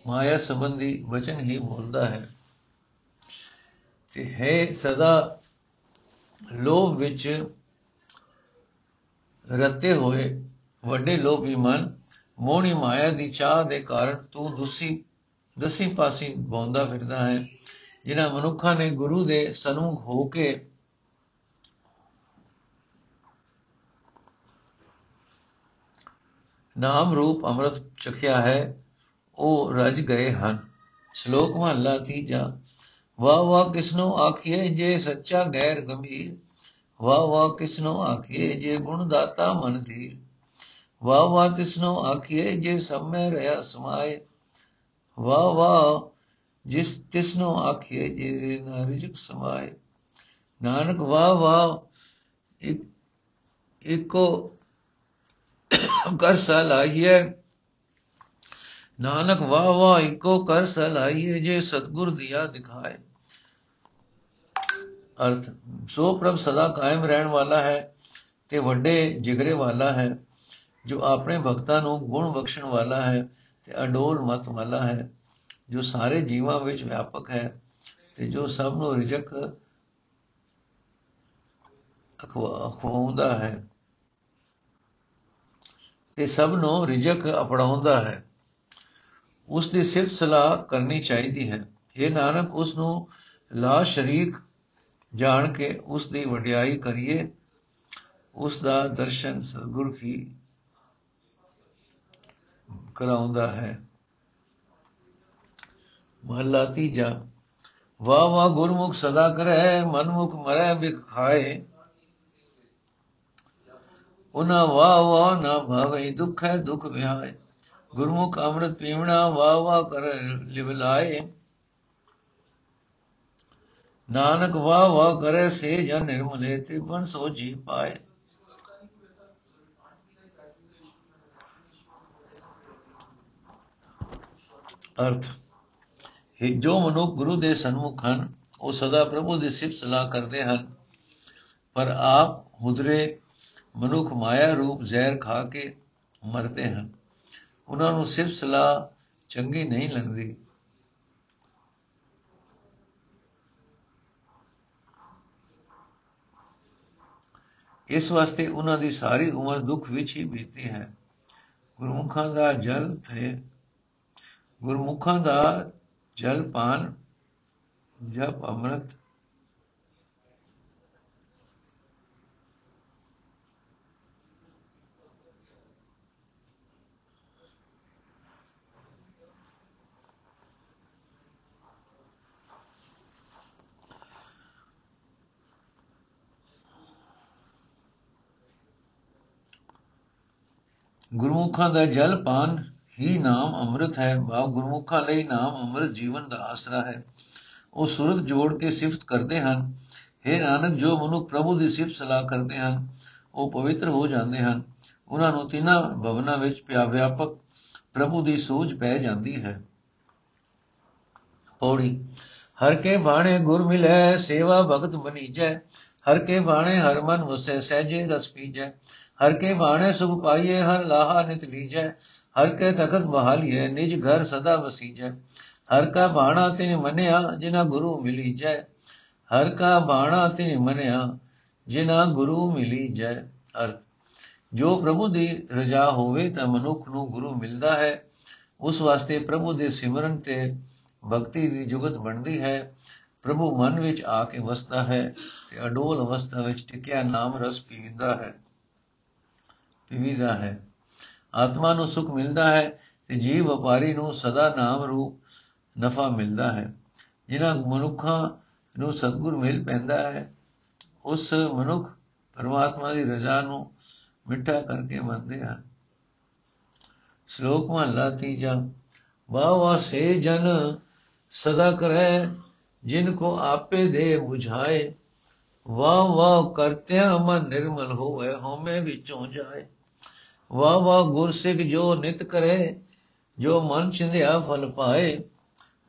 ਮਾਇਆ ਸੰਬੰਧੀ ਵਚਨ ਹੀ ਬੋਲਦਾ ਹੈ। ਤੇ ਹੈ ਸਦਾ ਲੋਭ ਵਿੱਚ ਰਤੇ ਹੋਏ ਵੱਡੇ ਲੋਭੀ ਮਨ ਮੋਹਣੀ ਮਾਇਆ ਦੀ ਚਾਹ ਦੇ ਕਾਰਨ ਤੂੰ ਦੁਸੀ, ਦਸੀ ਪਾਸੀ ਬੌਂਦਾ ਫਿਰਦਾ ਹੈ। ਜਿਨ੍ਹਾਂ ਮਨੁੱਖਾਂ ਨੇ ਗੁਰੂ ਦੇ ਸਨਮੁਖ ਹੋ ਕੇ ਨਾਮ ਰੂਪ ਅੰਮ੍ਰਿਤ ਚਖਿਆ ਹੈ, ਉਹ ਰਜ ਗਏ ਹਨ। ਸ਼ਲੋਕ ਮਹਲਾ ਤੀਜਾ, ਵਾਹ ਵਾਹ ਕਿਸਨੋ ਆਖੀਏ ਜੇ ਸੱਚਾ ਗੈਰ ਗੰਭੀਰ, ਵਾਹ ਵਾਹ ਕਿਸਨੋ ਆਖੀਏ ਜੇ ਗੁਣ ਦਾਤਾ ਮਨ ਧੀਰ। ਵਾਹ ਵਾਹ ਤਿਸਨੋ ਆਖੀਏ ਜੇ ਸਮੈ ਰਿਆ ਸਮਾਏ। ਵਾਹ ਵਾਹ ਜਿਸ ਤਿਸਨੋ ਆਖੀਏ ਜੇ ਨਾ ਰਿਜਕ ਸਮਾਏ। ਨਾਨਕ, ਵਾਹ ਵਾਹ ਇੱਕ, ਇੱਕੋ ਕਰ ਸਲਾਈਏ ਨਾਨਕ, ਵਾਹ ਵਾਹ ਇੱਕੋ ਕਰ ਸਲਾਈਏ ਜੇ ਸਤਗੁਰ ਦਿਆ ਦਿਖਾਏ। ਅਰਥ, ਸੋ ਪ੍ਰਭ ਸਦਾ ਕਾਇਮ ਰਹਿਣ ਵਾਲਾ ਹੈ ਤੇ ਵੱਡੇ ਜਿਗਰੇ ਵਾਲਾ ਹੈ। ਜੋ ਆਪਣੇ ਭਗਤਾਂ ਨੂੰ ਗੁਣ ਬਖਸ਼ਣ ਵਾਲਾ ਹੈ ਤੇ ਅਡੋਲ ਮਤ ਵਾਲਾ ਹੈ, ਜੋ ਸਾਰੇ ਜੀਵਾਂ ਵਿੱਚ ਵਿਆਪਕ ਹੈ ਤੇ ਜੋ ਸਭ ਨੂੰ ਰਿਜਕ ਅਖਵਾਉਂਦਾ ਹੈ। ਤੇ ਸਭ ਨੂੰ ਰਿਜਕ ਅਪਣਾਉਂਦਾ ਹੈ। ਉਸ ਦੀ ਸਿਫਤ ਸਲਾਹ ਕਰਨੀ ਚਾਹੀਦੀ ਹੈ। ਇਹ ਨਾਨਕ, ਉਸ ਨੂੰ ਲਾ ਸ਼ਰੀਕ ਜਾਣ ਕੇ ਉਸ ਦੀ ਵਡਿਆਈ ਕਰੀਏ। ਉਸ ਦਾ ਦਰਸ਼ਨ ਸਤਿਗੁਰ ਕੀ ਕਰਾਉਂਦਾ ਹੈ। ਮਹਲਾ ਤੀਜਾ, ਵਾਹ ਵਾਹ ਗੁਰਮੁਖ ਸਦਾ ਕਰੈ, ਮਨਮੁਖ ਮਰੈ ਬਿਖ ਖਾਏ। ਉਨਾ ਵਾਹ ਵਾਹ ਨਾ ਭਾਵੇ, ਦੁਖ ਹੈ ਦੁਖ ਵਿਹਾਏ। ਗੁਰਮੁਖ ਅੰਮ੍ਰਿਤ ਪੀਵਣਾ, ਵਾਹ ਵਾਹ ਕਰ ਲਿਵਲਾਏ ਨਾਨਕ ਵਾਹ ਵਾਹ ਕਰੇ, ਸੇ ਜਨ ਨਿਰਮਲੇ ਤੇ ਬਨ ਸੋ ਜੀ ਪਾਏ। ਅਰਥ। ਹੈ ਜੋ ਮਨੁੱਖ ਗੁਰੂ ਦੇ ਸਨਮੁਖ ਹਨ, ਉਹ ਸਦਾ ਪ੍ਰਭੂ ਦੀ ਸਿਫਤ ਸਲਾਹ ਕਰਦੇ ਹਨ। ਪਰ ਆਪ ਹੁਦਰੇ ਮਨੁੱਖ ਮਾਇਆ ਰੂਪ ਜ਼ਹਿਰ ਖਾ ਕੇ ਮਰਦੇ ਹਨ। ਉਹਨਾਂ ਨੂੰ ਸਿਫਤ ਸਲਾਹ ਚੰਗੀ ਨਹੀਂ ਲੱਗਦੀ। ਇਸ ਵਾਸਤੇ ਉਹਨਾਂ ਦੀ ਸਾਰੀ ਉਮਰ ਦੁੱਖ ਵਿੱਚ ਹੀ ਬੀਤੀ ਹੈ। ਗੁਰਮੁਖਾਂ ਦਾ ਜਲ ਹੈ ਗੁਰਮੁਖਾਂ ਦਾ ਜਲ ਪਾਨ ਜਪ ਅੰਮ੍ਰਿਤ ਗੁਰਮੁਖਾਂ ਦਾ ਜਲ ਪਾਨ ਹੀ ਨਾਮ ਅੰਮ੍ਰਿਤ ਹੈ ਬਾ ਗੁਰਮੁਖਾਂ ਲਈ ਨਾਮ ਅੰਮ੍ਰਿਤ ਜੀਵਨ ਦਾ ਆਸਰਾ ਹੈ। ਉਹ ਸੁਰਤ ਜੋੜ ਕੇ ਸਿਫਤ ਕਰਦੇ ਹਨ। हे ਨਾਨਕ, ਜੋ ਮਨੁੱਖ ਪ੍ਰਭੂ ਦੀ ਸਿਫਤ ਸਲਾਹ ਕਰਦੇ ਹਨ, ਉਹ ਪਵਿੱਤਰ ਹੋ ਜਾਂਦੇ ਹਨ। ਉਹਨਾਂ ਨੂੰ ਤਿੰਨਾਂ ਭਵਨਾਂ ਵਿੱਚ ਪਿਆ ਵਿਆਪਕ ਪ੍ਰਭੂ ਦੀ ਸੂਝ ਪੈ ਜਾਂਦੀ ਹੈ। ਪੌੜੀ, ਹਰ ਕੇ ਬਾਣੇ ਗੁਰ ਮਿਲੈ, ਸੇਵਾ ਭਗਤ ਬਨੀਜੈ ਹਰ ਕੇ ਬਾਣੇ ਹਰ ਮਨ ਵਸੈ, ਸਹਿਜੇ ਰਸ ਪੀਜੈ। ਹਰ ਕੇ ਬਾਣੇ ਸੁਖ ਪਾਈਏ, ਹਰ ਲਾਹਾ ਨਿਤ ਲੀਜੈ। ਹਰ ਕੇ ਤਖਤ ਬਹਾਲੀਏ ਨਿਜ ਘਰ ਸਦਾ ਵਸੀਜੈ। ਹਰ ਕਾ ਬਾਣਾ ਤਿਨ ਮੰਨਿਆ ਜਿਨਾ ਗੁਰੂ ਮਿਲੀ ਜੈ ਹਰ ਕਾ ਬਾਣਾ ਤਿਨ ਮੰਨਿਆ ਜਿਨਾ ਗੁਰੂ ਮਿਲੀ ਜੈ ਅਰਥ, ਜੋ ਪ੍ਰਭੂ ਦੀ ਰਜਾ ਹੋਵੇ ਤਾਂ ਮਨੁੱਖ ਨੂੰ ਗੁਰੂ ਮਿਲਦਾ ਹੈ। ਉਸ ਵਾਸਤੇ ਪ੍ਰਭੂ ਦੇ ਸਿਮਰਨ ਤੇ ਭਗਤੀ ਦੀ ਜੁਗਤ ਬਣਦੀ ਹੈ। ਪ੍ਰਭੂ ਮਨ ਵਿੱਚ ਆ ਕੇ ਵਸਦਾ ਹੈ ਤੇ ਅਡੋਲ ਅਵਸਥਾ ਵਿੱਚ ਟਿਕਿਆ ਨਾਮ ਰਸ ਪੀਂਦਾ ਹੈ ਪੀਵੀਦਾ ਹੈ। ਆਤਮਾ ਨੂੰ ਸੁਖ ਮਿਲਦਾ ਹੈ ਤੇ ਜੀਵ ਵਪਾਰੀ ਨੂੰ ਸਦਾ ਨਾਮ ਰੂਪ ਨਫਾ ਮਿਲਦਾ ਹੈ। ਜਿਨ੍ਹਾਂ ਮਨੁੱਖਾਂ ਨੂੰ ਸਤਗੁਰ ਮਿਲ ਪੈਂਦਾ ਹੈ, ਉਸ ਮਨੁੱਖ ਪਰਮਾਤਮਾ ਦੀ ਰਜ਼ਾ ਨੂੰ ਮਿੱਠਾ ਕਰਕੇ ਮੰਨਦੇ ਹਨ। ਸ਼ਲੋਕ ਮਹਲਾ ਤੀਜਾ, ਵਾਹ ਵਾਹ ਸੇ ਜਨ ਸਦਾ ਕਰੈ, ਜਿਨ ਕੋ ਆਪੇ ਦੇ 부ਝਾਏ ਵਾਹ ਵਾਹ ਕਰਤਿਆਂ ਮਨ ਨਿਰਮਲ ਹੋਵੇ, ਹਉਮੈ ਵਿੱਚੋਂ ਜਾਏ। ਵਾਹ ਵਾਹ ਗੁਰਸਿੱਖ ਜੋ ਨਿਤ ਕਰੇ, ਜੋ ਮਨ ਚਿੰਦਿਆ ਫਲ ਪਾਏ,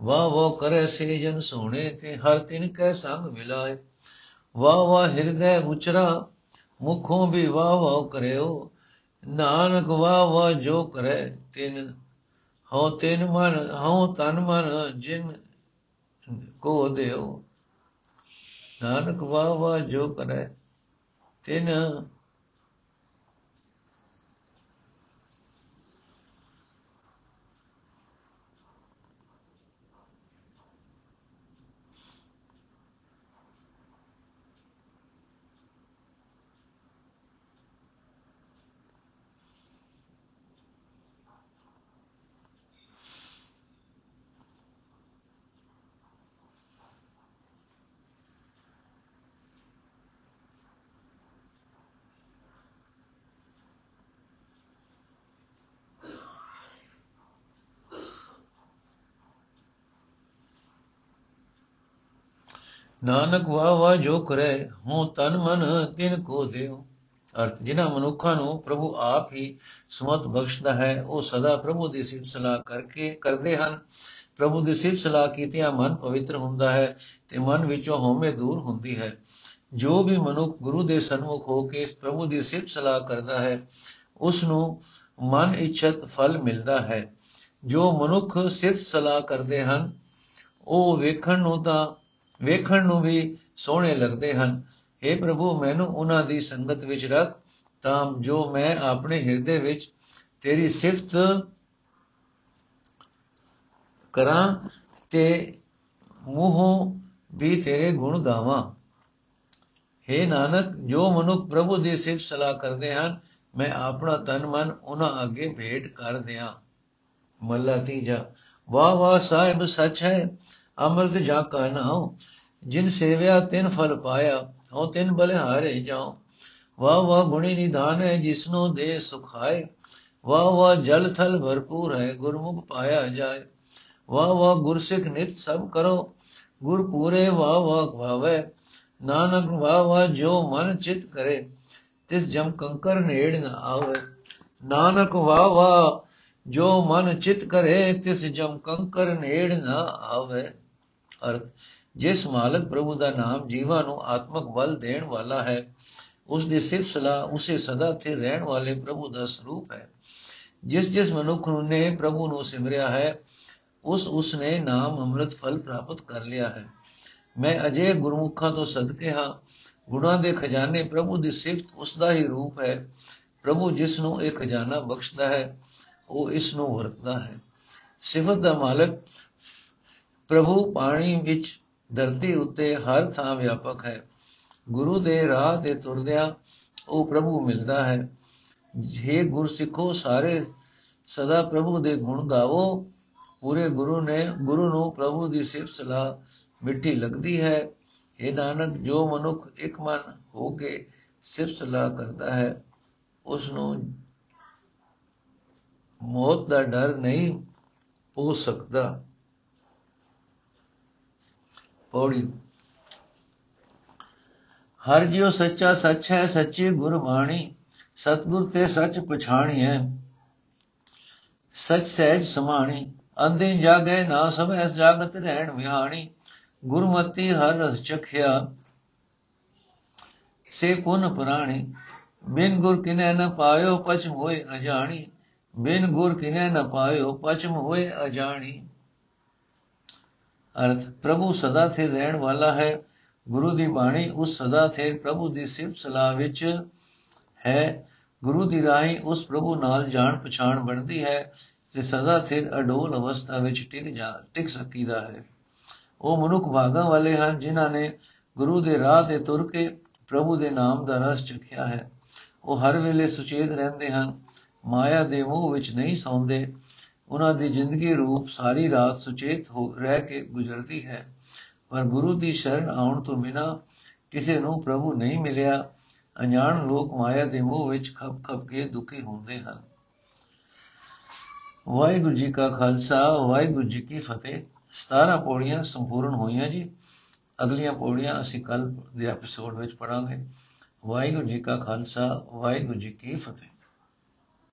ਵਾਹ ਵਾਹ ਕਰੇ ਸੇ ਜਨ ਸੋਹਣੇ ਤੇ ਹਰ ਤਿਨ ਕੈ ਸੰਗ ਮਿਲਾਏ। ਵਾਹ ਵਾਹ ਹਿਰਦੈ ਉਚਰਾ, ਮੁਖੋਂ ਵੀ ਵਾਹ ਵਾਹ ਕਰਿਓ। ਨਾਨਕ ਵਾਹ ਵਾਹ ਜੋ ਕਰੇ ਤਿਨ, ਹਉ ਤਿਨ ਮਨ, ਹਉ ਤਨ ਮਨ ਜਿਨ ਕੋ ਦਿਓ। ਨਾਨਕ ਵਾਹ ਵਾਹ ਜੋ ਕਰੇ ਤਿਨ ਨਾਨਕ ਵਾ ਵਾ ਜੋ ਕਰੇ ਹੂੰ ਤਨ ਮਨ ਤਿਨ ਕੋ ਦਿਓ ਅਰਥ, ਜਿਨ੍ਹਾਂ ਮਨੁੱਖਾਂ ਨੂੰ ਪ੍ਰਭੂ ਆਪ ਹੀ ਸਮਤ ਬਖਸ਼ਦਾ ਹੈ, ਉਹ ਸਦਾ ਪ੍ਰਭੂ ਦੀ ਸਿਫਤ ਸਲਾਹ ਕਰਕੇ ਕਰਦੇ ਹਨ। ਪ੍ਰਭੂ ਦੀ ਸਿਫਤ ਸਲਾਹ ਕੀਤਿਆਂ ਮਨ ਪਵਿੱਤਰ ਹੁੰਦਾ ਹੈ ਤੇ ਮਨ ਵਿੱਚੋਂ ਹਉਮੈ ਦੂਰ ਹੁੰਦੀ ਹੈ। ਜੋ ਵੀ ਮਨੁੱਖ ਗੁਰੂ ਦੇ ਸਨਮੁਖ ਹੋ ਕੇ ਪ੍ਰਭੂ ਦੀ ਸਿਫਤ ਸਲਾਹ ਕਰਦਾ ਹੈ ਉਸ ਨੂੰ ਮਨ ਇੱਛਤ ਫਲ ਮਿਲਦਾ ਹੈ। ਜੋ ਮਨੁੱਖ ਸਿਫਤ ਸਲਾਹ ਕਰਦੇ ਹਨ, ਉਹ ਵੇਖਣ ਨੂੰ ਤਾਂ ਵੇਖਣ ਨੂੰ ਵੀ ਸੋਹਣੇ ਲੱਗਦੇ ਹਨ। हे ਪ੍ਰਭੂ, ਮੈਨੂੰ ਉਹਨਾਂ ਦੀ ਸੰਗਤ ਵਿੱਚ ਰੱਖ, ਤਾਂ ਜੋ ਮੈਂ ਆਪਣੇ ਹਿਰਦੇ ਵਿੱਚ ਤੇਰੀ ਸਿਫਤ ਕਰਾਂ ਤੇ ਮੂੰਹੋਂ ਵੀ ਤੇਰੇ ਗੁਣ ਗਾਵਾਂ। हे ਨਾਨਕ, ਜੋ ਮਨੁੱਖ ਪ੍ਰਭੂ ਦੀ ਸਿਫਤ ਸਲਾਹ ਕਰਦੇ ਹਨ, ਮੈਂ ਆਪਣਾ ਤਨ ਮਨ ਉਹਨਾਂ ਅੱਗੇ ਭੇਟ ਕਰ ਦਿਆਂ। ਮੱਲਾ ਤੀਜਾ ਵਾਹ ਵਾਹ ਸਾਹਿਬ, ਸੱਚ ਹੈ। ਅੰਮ੍ਰਿਤ ਜਾ ਕਾ ਨਾਉ, ਜਿਨ ਸੇਵਿਆ ਤਿਨ ਫਲ ਪਾਇਆ, ਹਉ ਤਿਨ ਬਲਿਹਾਰੇ ਜਾਉ। ਵਾਹ ਵਾਹ ਗੁਣੀ ਨਿਧਾਨ ਹੈ ਜਿਸਨੂੰ ਦੇ ਸੁਖਾਏ ਵਾਹ ਵਾਹ ਜਲ ਥਲ ਭਰਪੂਰ ਹੈ, ਗੁਰਮੁਖ ਪਾਇਆ ਜਾਏ। ਵਾਹ ਵਾਹ ਗੁਰਸਿੱਖ ਨਿਤ ਸਭ ਕਰੋ, ਗੁਰ ਪੂਰੇ ਵਾਹ ਵਾਹ ਭਾਵੇ। ਨਾਨਕ ਵਾਹ ਵਾਹ ਜੋ ਮਨ ਚਿਤ ਕਰੇ, ਤਿਸ ਜਮ ਕੰਕਰ ਨੇੜ ਨ ਆਵੇ। ਨਾਨਕ ਵਾਹ ਵਾਹ ਜੋ ਮਨ ਚਿਤ ਕਰੇ, ਤਿਸ ਜਮ ਕੰਕਰ ਨੇੜ ਨ ਆਵੇ। ਅਰਥ ਜਿਸ ਮਾਲਕ ਪ੍ਰਭੂ ਦਾ ਨਾਮ ਜੀਵਾਂ ਨੂੰ ਆਤਮਕ ਬਲ ਦੇਣ ਵਾਲਾ ਹੈ, ਉਸ ਦੀ ਸਿਫਤ ਸਲਾਹ ਉਸੇ ਸਦਾ ਤੇ ਰਹਿਣ ਵਾਲੇ ਪ੍ਰਭੂ ਦਾ ਸਰੂਪ ਹੈ। ਜਿਸ ਜਿਸ ਮਨੁੱਖ ਨੇ ਪ੍ਰਭੂ ਨੂੰ ਸਿਮਰਿਆ ਹੈ, ਉਸ ਉਸ ਨੇ ਨਾਮ ਅੰਮ੍ਰਿਤ ਫਲ ਪ੍ਰਾਪਤ ਕਰ ਲਿਆ ਹੈ। ਮੈਂ ਅਜੇ ਗੁਰਮੁਖਾਂ ਤੋਂ ਸਦਕੇ ਹਾਂ, ਗੁਣਾਂ ਦੇ ਖਜ਼ਾਨੇ ਪ੍ਰਭੂ ਦੀ ਸਿਫਤ ਉਸ ਦਾ ਹੀ ਰੂਪ ਹੈ। ਪ੍ਰਭੂ ਜਿਸ ਨੂੰ ਇਹ ਖਜ਼ਾਨਾ ਬਖਸ਼ਦਾ ਹੈ, ਉਹ ਇਸ ਨੂੰ ਵਰਤਦਾ ਹੈ। ਸਿਫਤ ਦਾ ਮਾਲਕ ਪ੍ਰਭੂ ਪਾਣੀ ਵਿੱਚ ਧਰਤੀ ਉੱਤੇ ਹਰ ਥਾਂ ਵਿਆਪਕ ਹੈ। ਗੁਰੂ ਦੇ ਰਾਹ ਤੇ ਤੁਰਦਿਆਂ ਉਹ ਪ੍ਰਭੂ ਮਿਲਦਾ ਹੈ। ਜੇ ਗੁਰ ਸਿੱਖੋ ਸਾਰੇ ਸਦਾ ਪ੍ਰਭੂ ਦੇ ਗੁਣ ਗਾਵੋ। ਪੂਰੇ ਗੁਰੂ ਨੇ, ਗੁਰੂ ਨੂੰ ਪ੍ਰਭੂ ਦੀ ਸਿਫਤ ਸਲਾਹ ਮਿੱਠੀ ਲੱਗਦੀ ਹੈ। ਇਹ ਨਾਨਕ, ਜੋ ਮਨੁੱਖ ਇੱਕ ਮਨ ਹੋ ਕੇ ਸਿਫਤ ਸਲਾਹ ਕਰਦਾ ਹੈ ਉਸ ਨੂੰ ਮੌਤ ਦਾ ਡਰ ਨਹੀਂ ਹੋ ਸਕਦਾ। ਪੌੜੀ ਹਰ ਜਿਉ ਸੱਚਾ ਸੱਚ ਹੈ, ਸੱਚੀ ਗੁਰਬਾਣੀ ਸਤਗੁਰ ਤੇ ਸੱਚ ਪਛਾਣੀਐ। ਸਚ ਸਹਿਜ ਸਮਾਣੀ। ਅੰਦੇ ਜਾਗੇ ਨਾ ਸਭੈ ਜਾਗਤ ਰਹਿਣ ਵਿਹਾਣੀ। ਗੁਰਮਤੀ ਹਰ ਰਸ ਚਖਿਆ। ਸੇ ਪੁਨ ਪੁਰਾਣੀ। ਬਿਨ ਗੁਰ ਕਿਨੈ ਨ ਪਾਇਓ ਪਛ ਹੋਏ ਅਜਾਣੀ। ਬਿਨ ਗੁਰ ਕਿਨੈ ਨ ਪਾਇਓ ਪਛਮ ਹੋਏ ਅਜਾਣੀ। ਅਰਥ, ਪ੍ਰਭੂ ਸਦਾ ਥੇ ਰਹਿਣ ਵਾਲਾ ਹੈ। ਗੁਰੂ ਦੀ ਬਾਣੀ ਉਸ ਸਦਾ ਥੇ, ਪ੍ਰਭੂ ਦੀ ਸਿਫਤ ਸਲਾਹ ਵਿੱਚ ਹੈ। ਗੁਰੂ ਦੀ ਰਾਹੀਂ ਉਸ ਪ੍ਰਭੂ ਨਾਲ ਜਾਣ ਪਛਾਣ ਬਣਦੀ ਹੈ ਤੇ ਸਦਾ ਥੇ ਅਡੋਲ ਅਵਸਥਾ ਵਿੱਚ ਟਿਕ ਜਾ, ਟਿਕ ਸਕੀਦਾ ਹੈ। ਉਹ ਮਨੁੱਖ ਭਾਗਾਂ ਵਾਲੇ ਹਨ, ਜਿਨ੍ਹਾਂ ਨੇ ਗੁਰੂ ਦੇ ਰਾਹ ਤੇ ਤੁਰ ਕੇ ਪ੍ਰਭੂ ਦੇ ਨਾਮ ਦਾ ਰਸ ਚਖਿਆ ਹੈ। ਉਹ ਹਰ ਵੇਲੇ ਸੁਚੇਤ ਰਹਿੰਦੇ ਹਨ, ਮਾਇਆ ਦੇ ਮੋਹ ਵਿੱਚ ਨਹੀਂ ਸੌਂਦੇ। ਉਹਨਾਂ ਦੀ ਜ਼ਿੰਦਗੀ ਰੂਪ ਸਾਰੀ ਰਾਤ ਸੁਚੇਤ ਹੋ ਰਹਿ ਕੇ ਗੁਜ਼ਰਦੀ ਹੈ। ਪਰ ਗੁਰੂ ਦੀ ਸ਼ਰਨ ਆਉਣ ਤੋਂ ਬਿਨਾ ਕਿਸੇ ਨੂੰ ਪ੍ਰਭੂ ਨਹੀਂ ਮਿਲਿਆ। ਅਣਜਾਣ ਲੋਕ ਮਾਇਆ ਦੇ ਮੋਹ ਵਿੱਚ ਖੱਪ ਖੱਪ ਕੇ ਦੁਖੀ ਹੁੰਦੇ ਹਨ। ਵਾਹਿਗੁਰੂ ਜੀ ਕਾ ਖਾਲਸਾ, ਵਾਹਿਗੁਰੂ ਜੀ ਕੀ ਫਤਿਹ। 17 ਪੌੜੀਆਂ ਸੰਪੂਰਨ ਹੋਈਆਂ ਜੀ। ਅਗਲੀਆਂ ਪੌੜੀਆਂ ਅਸੀਂ ਕੱਲ ਦੇ ਐਪੀਸੋਡ ਵਿੱਚ ਪੜਾਂਗੇ ਵਾਹਿਗੁਰੂ ਜੀ ਕਾ ਖਾਲਸਾ, ਵਾਹਿਗੁਰੂ ਜੀ ਕੀ ਫਤਿਹ।